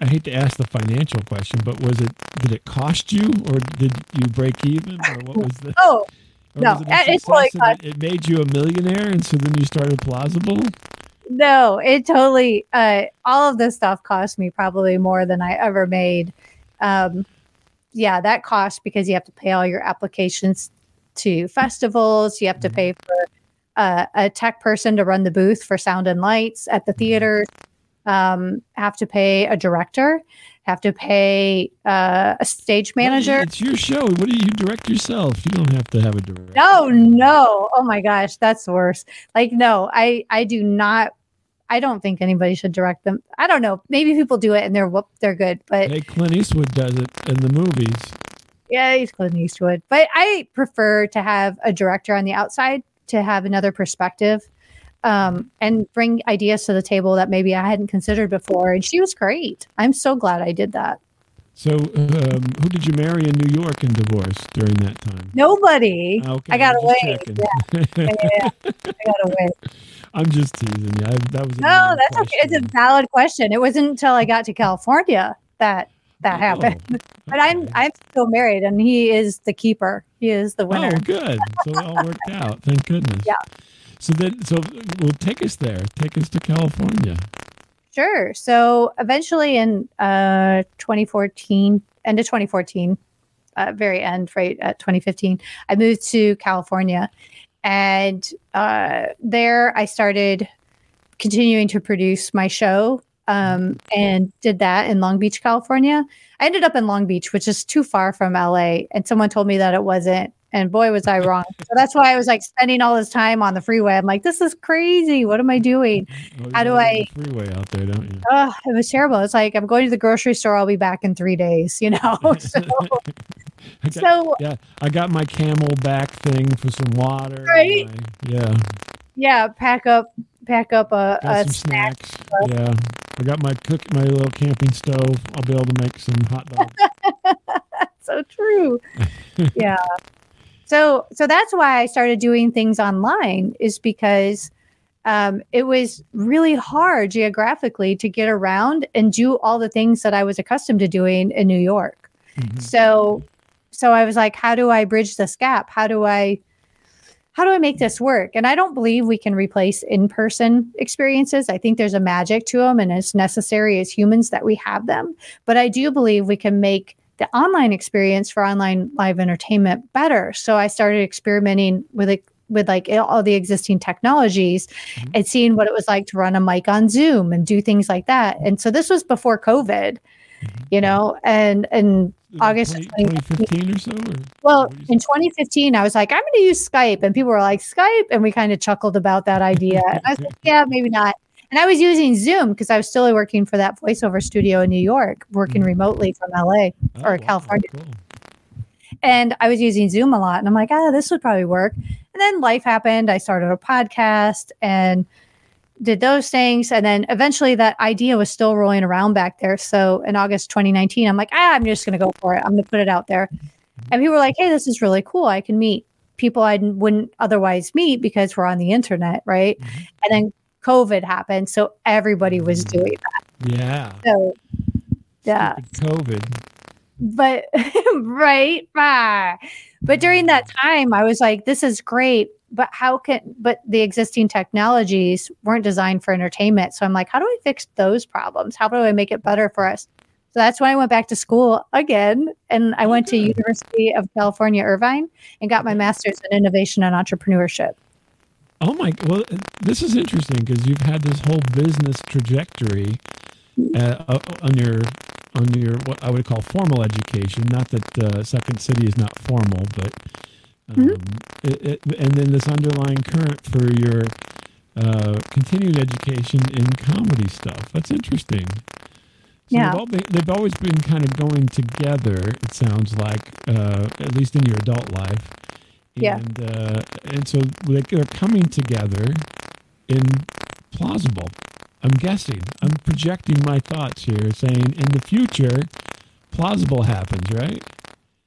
I hate to ask the financial question, but was it did it cost you, or did you break even, or what was the? Oh no, it it's like it, it made you a millionaire, and so then you started Plauzzable. No, it totally. Uh, all of this stuff cost me probably more than I ever made. Um, yeah, that cost because you have to pay all your applications to festivals. You have to mm-hmm. pay for uh, a tech person to run the booth for sound and lights at the mm-hmm. theater um, have to pay a director, have to pay uh, a stage manager. It's your show. What do you, you direct yourself? You don't have to have a director. No, no. Oh my gosh, that's worse. Like, no, I I do not. I don't think anybody should direct them. I don't know. Maybe people do it and they're whoop, they're good, but hey, Clint Eastwood does it in the movies. Yeah, he's Clint Eastwood. But I prefer to have a director on the outside to have another perspective um, and bring ideas to the table that maybe I hadn't considered before. And she was great. I'm so glad I did that. So, um, who did you marry in New York and divorce during that time? Nobody. Okay, I got away. Yeah. yeah, yeah, I got away. I'm just teasing you. I, that was no, that's question. okay. It's a valid question. It wasn't until I got to California that that oh, happened. Okay. But I'm I'm still married, and he is the keeper. He is the winner. Oh, good. So it all worked out. Thank goodness. Yeah. So then, so well, take us there. Take us to California. Sure. So eventually, in uh, 2014, end of 2014, uh, very end, right at 2015, I moved to California, and uh, there I started continuing to produce my show um, and did that in Long Beach, California. I ended up in Long Beach, which is too far from LA, and someone told me that it wasn't. And boy, was I wrong. so that's why I was like spending all this time on the freeway. I'm like, this is crazy. What am I doing? Well, How do I? Freeway out there, don't you? Oh, it was terrible. It's like I'm going to the grocery store. I'll be back in three days. You know. so, got, so yeah, I got my CamelBak thing for some water. Right. Yeah. Yeah. Pack up. Pack up a, a snack. snacks. Yeah. I got my cook, my little camping stove. I'll be able to make some hot dogs. so true. yeah. So so that's why I started doing things online is because um, it was really hard geographically to get around and do all the things that I was accustomed to doing in New York. Mm-hmm. So so I was like, how do I bridge this gap? How do I how do I make this work? And I don't believe we can replace in-person experiences. I think there's a magic to them and it's necessary as humans that we have them. But I do believe we can make the online experience for online live entertainment better. So I started experimenting with like with like all the existing technologies mm-hmm. and seeing what it was like to run a mic on Zoom and do things like that. And so this was before COVID. You know, and and August 2015 or so. Or well, in 2015, I was like, I'm going to use Skype, and people were like, Skype, and we kind of chuckled about that idea. and I was like, yeah, maybe not. And I was using Zoom because I was still working for that voiceover studio in New York, working mm-hmm. remotely from LA oh, or wow, California. Cool. And I was using Zoom a lot, and I'm like, ah, this would probably work. And then life happened. I started a podcast and did those things. And then eventually that idea was still rolling around back there. So in August 2019, I'm like, ah, I'm just going to go for it. I'm going to put it out there. And people were like, hey, this is really cool. I can meet people I wouldn't otherwise meet because we're on the internet. Right. Mm-hmm. And then COVID happened. So everybody was doing that. Yeah. So, yeah. Stupid COVID. But, right. But during that time, I was like, this is great but how can but the existing technologies weren't designed for entertainment. So i'm like how do i fix those problems? How do i make it better for us? So that's when i went back to school again and i went to university of california irvine and got my master's in innovation and entrepreneurship. Oh my well this is interesting because you've had this whole business trajectory uh, uh, on your on your what i would call formal education. Not that uh, second city is not formal but Mm-hmm. Um, it, it, and then this underlying current for your uh, continued education in comedy stuff. That's interesting. So yeah. They've, been, they've, always been kind of going together, it sounds like, uh, at least in your adult life. Yeah. Uh, and so they're coming together in Plauzzable. I'm guessing. I'm projecting my thoughts here, saying in the future, Plauzzable happens, right?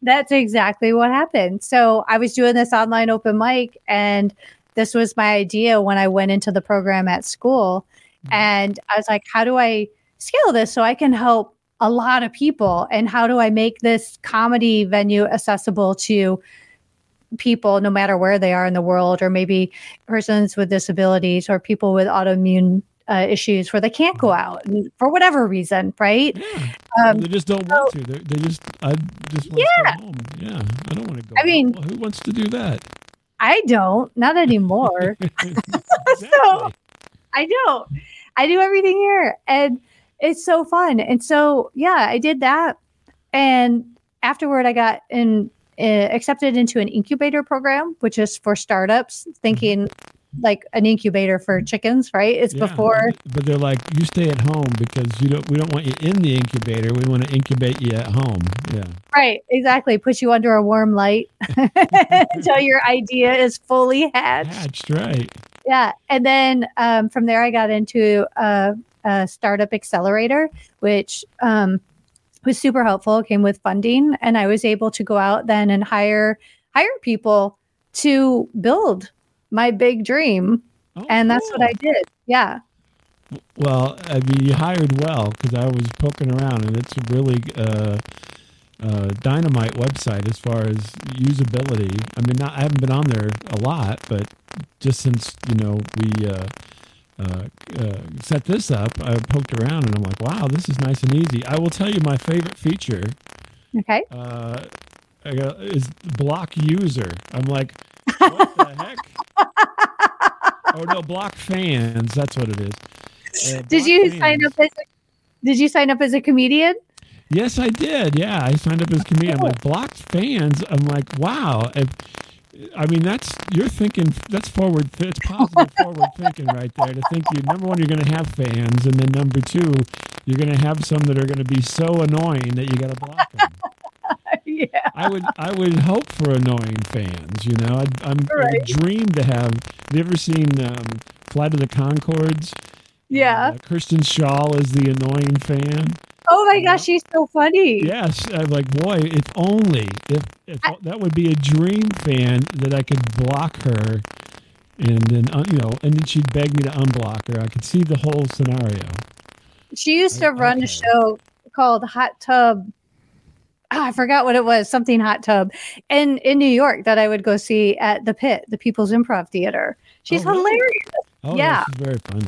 That's exactly what happened. So I was doing this online open mic, and this was my idea when I went into the program at school. Mm-hmm. And I was like, how do I scale this so I can help a lot of people? And how do I make this comedy venue accessible to people no matter where they are in the world, or maybe persons with disabilities or people with autoimmune uh, issues where they can't go mm-hmm. out for whatever reason, right? Yeah. Um, they just don't so, want to. They, they just, I just want yeah. to go home. Yeah, I don't want to go. I mean, well, who wants to do that? I don't, not anymore. so I don't. I do everything here, and it's so fun. And so, yeah, I did that, and afterward, I got in uh, accepted into an incubator program, which is for startups, mm-hmm. thinking like an incubator for chickens, right? It's yeah, before. But they're like, you stay at home because you don't. We don't want you in the incubator. We want to incubate you at home. Yeah. Right. Exactly. Put you under a warm light until your idea is fully hatched. Hatched. Right. Yeah, and then um, from there, I got into a, a startup accelerator, which um, was super helpful. Came with funding, and I was able to go out then and hire hire people to build my big dream. Oh, and that's cool. what I did. Yeah. Well, I mean, you hired well because I was poking around, and it's a really uh, uh, dynamite website as far as usability. I mean, not, I haven't been on there a lot, but just since you know we uh, uh, uh set this up, I poked around, and I'm like, wow, this is nice and easy. I will tell you my favorite feature. Okay. Uh, is block user. I'm like, what the heck? Oh no, block fans. That's what it is. Uh, did you fans. sign up as a, Did you sign up as a comedian? Yes, I did. Yeah, I signed up as a comedian. I'm like blocked fans. I'm like, wow. I mean, that's you're thinking. That's forward. It's positive forward thinking right there. To think you number one, you're going to have fans, and then number two, you're going to have some that are going to be so annoying that you got to block them. yeah. I would I would hope for annoying fans. You know, I'd, I'm right. I would dream to have. Have you ever seen um, Flight of the Conchords? Yeah. Uh, Kristen Schaal is the annoying fan. Oh my gosh, she's so funny. Yes, I'm like, boy, if only if, if I, that would be a dream fan that I could block her, and then uh, you know, and then she'd beg me to unblock her. I could see the whole scenario. She used to I, run okay. a show called Hot Tub oh, I forgot what it was, something hot tub, in in New York that I would go see at the Pit, the People's Improv Theater. She's oh, really? hilarious. Oh, yeah, she's very funny.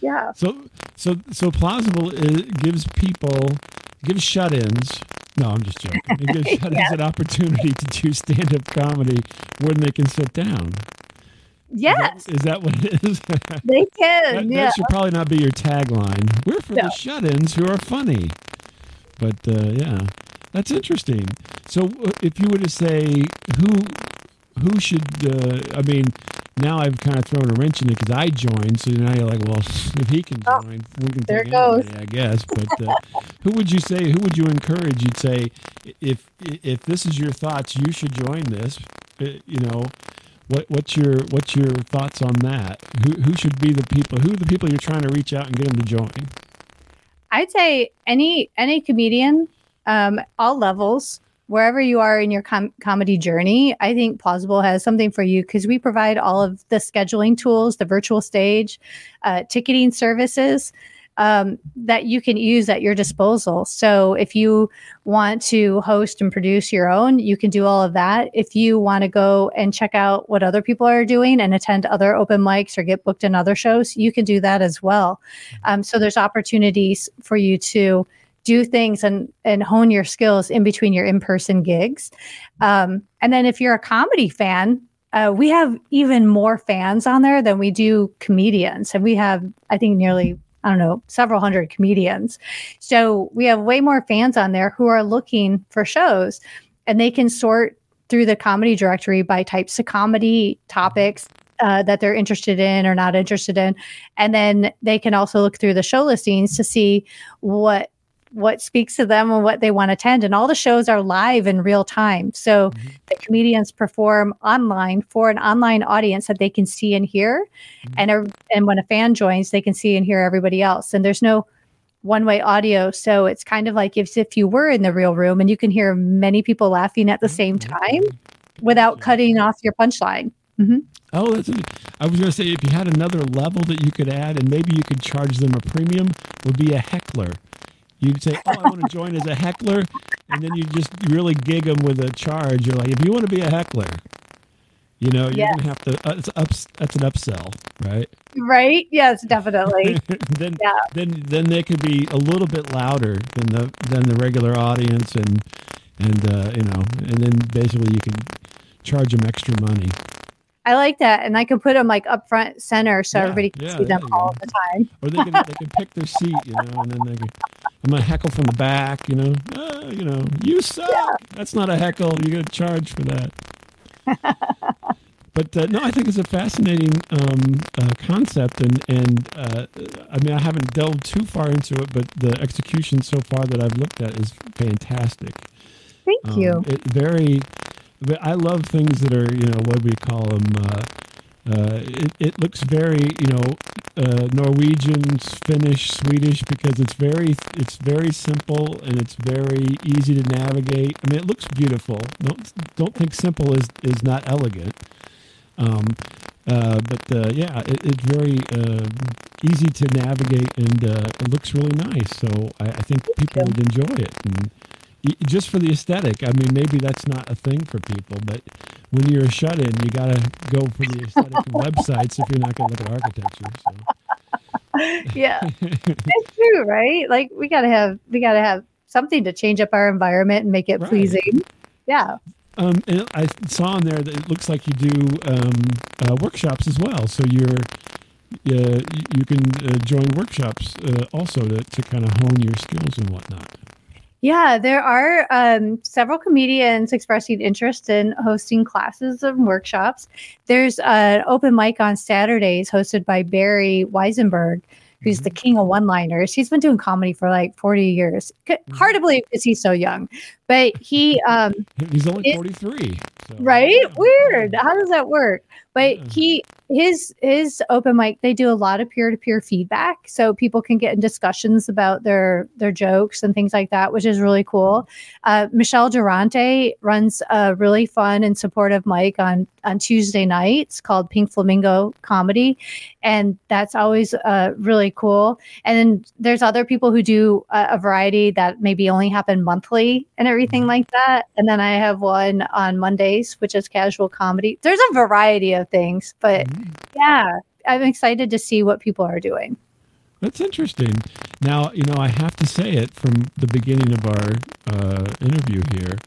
Yeah. So so so Plauzzable is, gives people gives shut-ins. No, I'm just joking. It gives shut-ins yeah. an opportunity to do stand-up comedy when they can sit down. Yes. Is that, is that what it is? they can. that, yeah. that should probably not be your tagline. We're for No. the shut-ins who are funny. But uh, yeah, that's interesting. So uh, if you were to say who who should, uh, I mean, now I've kind of thrown a wrench in it because I joined. So now you're like, well, if he can Oh, join, we can there it goes. anybody, I guess. But uh, who would you say? Who would you encourage? You'd say if if this is your thoughts, you should join this. Uh, you know, what what's your what's your thoughts on that? Who who should be the people? Who are the people you're trying to reach out and get them to join? I'd say any any comedian, um, all levels, wherever you are in your com- comedy journey, I think Plauzzable has something for you because we provide all of the scheduling tools, the virtual stage, uh, ticketing services um, that you can use at your disposal. So if you want to host and produce your own, you can do all of that. If you want to go and check out what other people are doing and attend other open mics or get booked in other shows, you can do that as well. Um, so there's opportunities for you to do things and and hone your skills in between your in-person gigs. Um, and then if you're a comedy fan, uh, we have even more fans on there than we do comedians, and we have I think nearly I don't know several hundred comedians. So we have way more fans on there who are looking for shows, and they can sort through the comedy directory by types of comedy topics uh, that they're interested in or not interested in and then they can also look through the show listings to see what what speaks to them and what they want to attend. And all the shows are live in real time. So Mhm. the comedians perform online for an online audience that they can see and hear. Mhm. and and when a fan joins they can see and hear everybody else. And there's no one way audio. So it's kind of like if, if you were in the real room and you can hear many people laughing at the same time without cutting off your punchline. Oh, that's. I was going to say if you had another level that you could add, and maybe you could charge them a premium, would be a heckler. You'd say, "Oh, I want to join as a heckler," and then you just really gig them with a charge. You're like, "If you want to be a heckler, you know, you're Yes. to have to. Uh, it's ups. That's an upsell, right? right yes definitely then, Yeah. then, then they could be a little bit louder than the than the regular audience, and and uh, you know, and then basically you can charge them extra money. I like that, and I can put them like up front center so Yeah, everybody can yeah, see them all the time. or they can they can pick their seat, you know, and then they can. I'm gonna heckle from the back, you know. Uh, you know, you suck. That's not a heckle. You got to charge for that. but uh, no, I think it's a fascinating um, uh, concept, and and uh, I mean, I haven't delved too far into it, but the execution so far that I've looked at is fantastic. Thank Um, you. It very, but I love things that are you know what do we call them. Uh, uh, it, it looks very you know uh, Norwegian, Finnish, Swedish because it's very it's very simple and it's very easy to navigate. I mean, it looks beautiful. Don't don't think simple is is not elegant. Um, uh, but uh, yeah, it, it's very uh, easy to navigate and uh, it looks really nice. So I, I think people would enjoy it. And just for the aesthetic, I mean, maybe that's not a thing for people, but when you're a shut in, you got to go for the aesthetic websites if you're not going to look at architecture. So. yeah, it's true, right? Like we gotta have we gotta have something to change up our environment and make it Right. pleasing. Yeah, Um, and I saw on there that it looks like you do um, uh, workshops as well. So you're uh, you can uh, join workshops uh, also to, to kind of hone your skills and whatnot. Yeah. There are um, several comedians expressing interest in hosting classes and workshops. There's an open mic on Saturdays hosted by Barry Weisenberg. Who's the king of one-liners? He's been doing comedy for like 40 years. Hard to believe because he's so young, but he um, He's only It- 43. So, right? weird. How does that work? But he his his open mic they do a lot of peer-to-peer feedback so people can get in discussions about their their jokes and things like that which is really cool. Uh, michelle durante runs a really fun and supportive mic on on tuesday nights called pink flamingo comedy and that's always uh, really cool. And then there's other people who do a, a variety that maybe only happen monthly and everything Mhm. like that. And then i have one on mondays which is casual comedy there's a variety of things but Mhm. yeah i'm excited to see what people are doing That's interesting. Now, you know, I have to say it from the beginning of our uh, interview here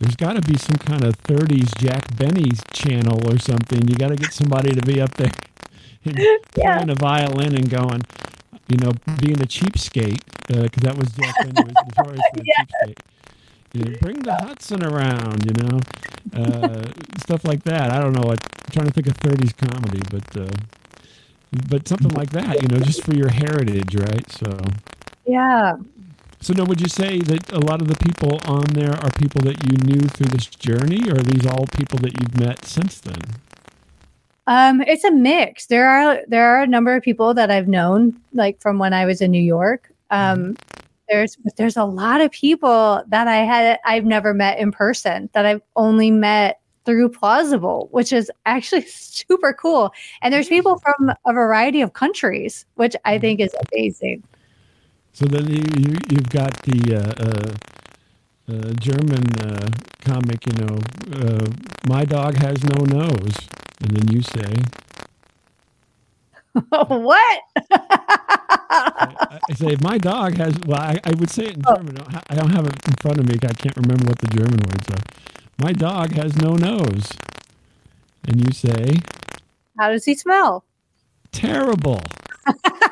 there's got to be some kind of 30s Jack Benny's channel or something. You got to get somebody to be up there and Yeah. playing a violin and going, you know, being a cheapskate, because that was Jack Benny was notorious for a cheapskate. You bring the Hudson around, you know, uh, stuff like that. I don't know. what- I'm trying to think of 30s comedy, but uh, but something like that, you know, just for your heritage, right? So. Yeah. So now, would you say that a lot of the people on there are people that you knew through this journey, or are these all people that you've met since then? Um, it's a mix. There are there are a number of people that I've known, like from when I was in New York. Um, there's but there's a lot of people that I had I've never met in person that I've only met through Plauzzable, which is actually super cool. And there's people from a variety of countries, which I think is amazing. So then you, you you've got the uh, uh, uh, German uh, comic, you know, uh, my dog has no nose, and then you say, what? I, I say my dog has. Well, I, I would say it in Oh. German. I don't I don't have it in front of me. I can't remember what the German words are. My dog has no nose, and you say How does he smell? terrible.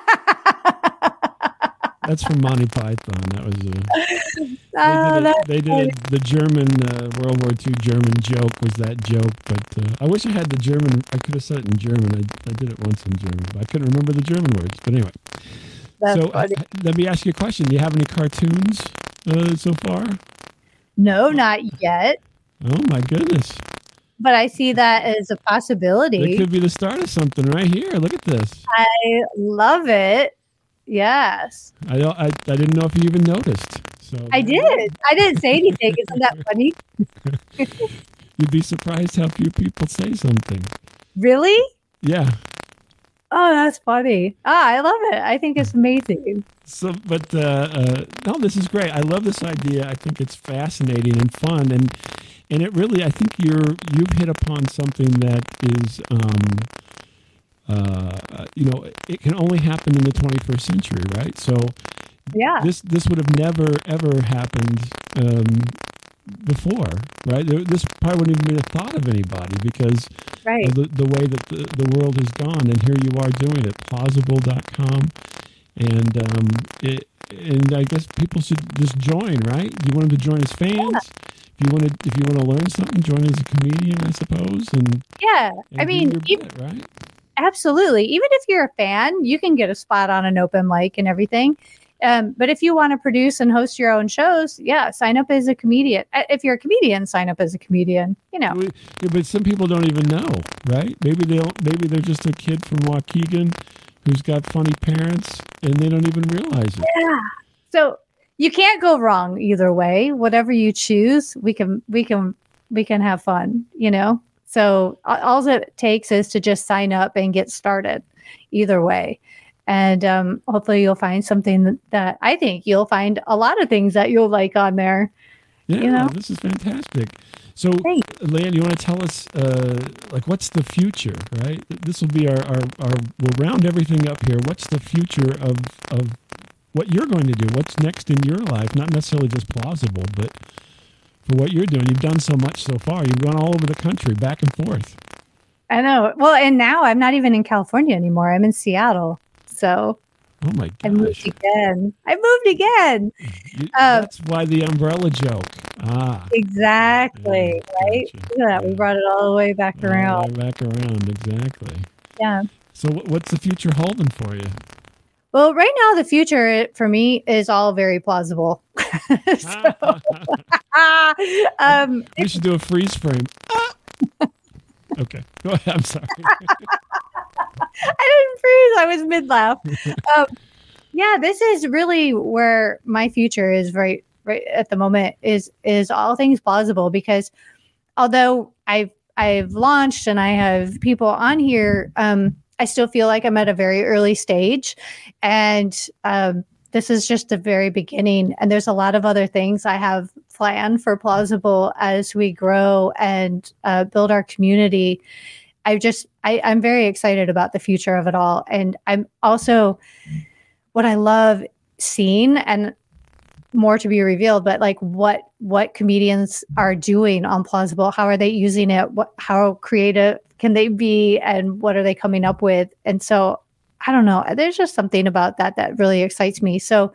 That's from Monty Python. That was a. Oh, they did, it, they did it, the German uh, World War II German joke was that joke, but uh, I wish I had the German. I could have said it in German. I, I did it once in German, but I couldn't remember the German words. But anyway, that's so uh, let me ask you a question. Do you have any cartoons uh, so far? No, not yet. Oh my goodness! But I see that as a possibility. It could be the start of something right here. Look at this. I love it. Yes, I don't. I, I didn't know if you even noticed. So I did. I didn't say anything. Isn't that funny? You'd be surprised how few people say something. Really? Yeah. Oh, that's funny. Ah, I love it. I think it's amazing. So, but uh, uh, no, this is great. I love this idea. I think it's fascinating and fun, and and it really, I think you're you've hit upon something that is, um, uh, you know, it can only happen in the 21st century, right? So Yeah. this this would have never ever happened um, before, right? This probably wouldn't even be a thought of anybody because Right. the, the way that the, the world has gone. And here you are doing it, Plauzzable.com. And um, it, and I guess people should just join, right? You want them to join as fans. If you want to, if you want to learn something, join as a comedian, I suppose. And, Yeah. and I mean, even, bit, right? Absolutely. Even if you're a fan, you can get a spot on an open mic and everything. Um, but if you want to produce and host your own shows, yeah, sign up as a comedian. Uh, If you're a comedian, sign up as a comedian. You know, yeah, but some people don't even know, right? Maybe they don't. Maybe they're just a kid from Waukegan who's got funny parents, and they don't even realize it. Yeah. So you can't go wrong either way. Whatever you choose, we can we can we can have fun, you know? So all it takes is to just sign up and get started either way. And um, hopefully you'll find something that, I think you'll find a lot of things that you'll like on there. Yeah, know? this is fantastic. So, Thank Lan, you want to tell us, uh, like, what's the future, right? This will be our, our, our, we'll round everything up here. What's the future of, of what you're going to do? What's next in your life? Not necessarily just Plauzzable, but for what you're doing. You've done so much so far. You've gone all over the country, back and forth. I know. Well, and now I'm not even in California anymore. I'm in Seattle. So Oh my I moved gosh. again. I moved again. You- um, that's why the umbrella joke. Ah. Exactly. yeah, Right. gotcha. Look at that. We brought it all the way back All around. way back around, exactly. Yeah. So, what's the future holding for you? Well, right now the future for me is all very plausible. so, um, we should do a freeze frame. Ah! okay, go ahead. I'm sorry. I didn't freeze. I was mid laugh. um, yeah, this is really where my future is right right at the moment is is all things Plauzzable because although I've I've launched and I have people on here, um, I still feel like I'm at a very early stage, and um, this is just the very beginning. And there's a lot of other things I have planned for Plauzzable as we grow and uh, build our community. I just I, I'm very excited about the future of it all. And I'm also what I love seeing and more to be revealed, but like what what comedians are doing on Plauzzable, how are they using it? What how creative can they be and what are they coming up with? And so I don't know. There's just something about that that really excites me. So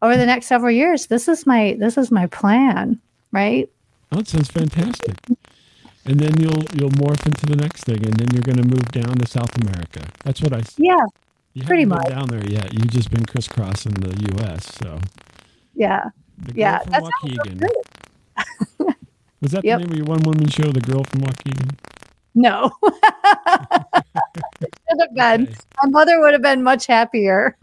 over the next several years, this is my this is my plan, right? It sounds fantastic. And then you'll you'll morph into the next thing, and then you're going to move down to South America. That's what I. Yeah, you pretty much. down there yet. You've just been crisscrossing the U.S. So yeah, yeah. from Waukegan. Was that Yep. the name of your one woman show, The Girl from Waukegan? No, should have been. Okay. My mother would have been much happier.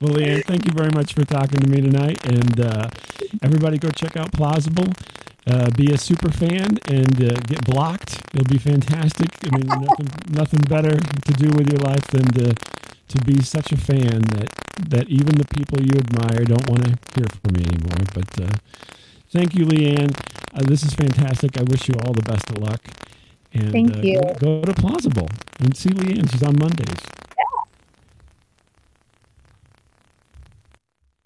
Well, Leanne, thank you very much for talking to me tonight. And uh, everybody go check out Plauzzable. Uh, be a super fan and uh, get blocked. It'll be fantastic. I mean, nothing, nothing better to do with your life than to to be such a fan that that even the people you admire don't want to hear from you anymore. But uh, thank you, Leanne. Uh, this is fantastic. I wish you all the best of luck. And Thank uh, you. Go, go to Plauzzable and see Leanne. She's on Mondays.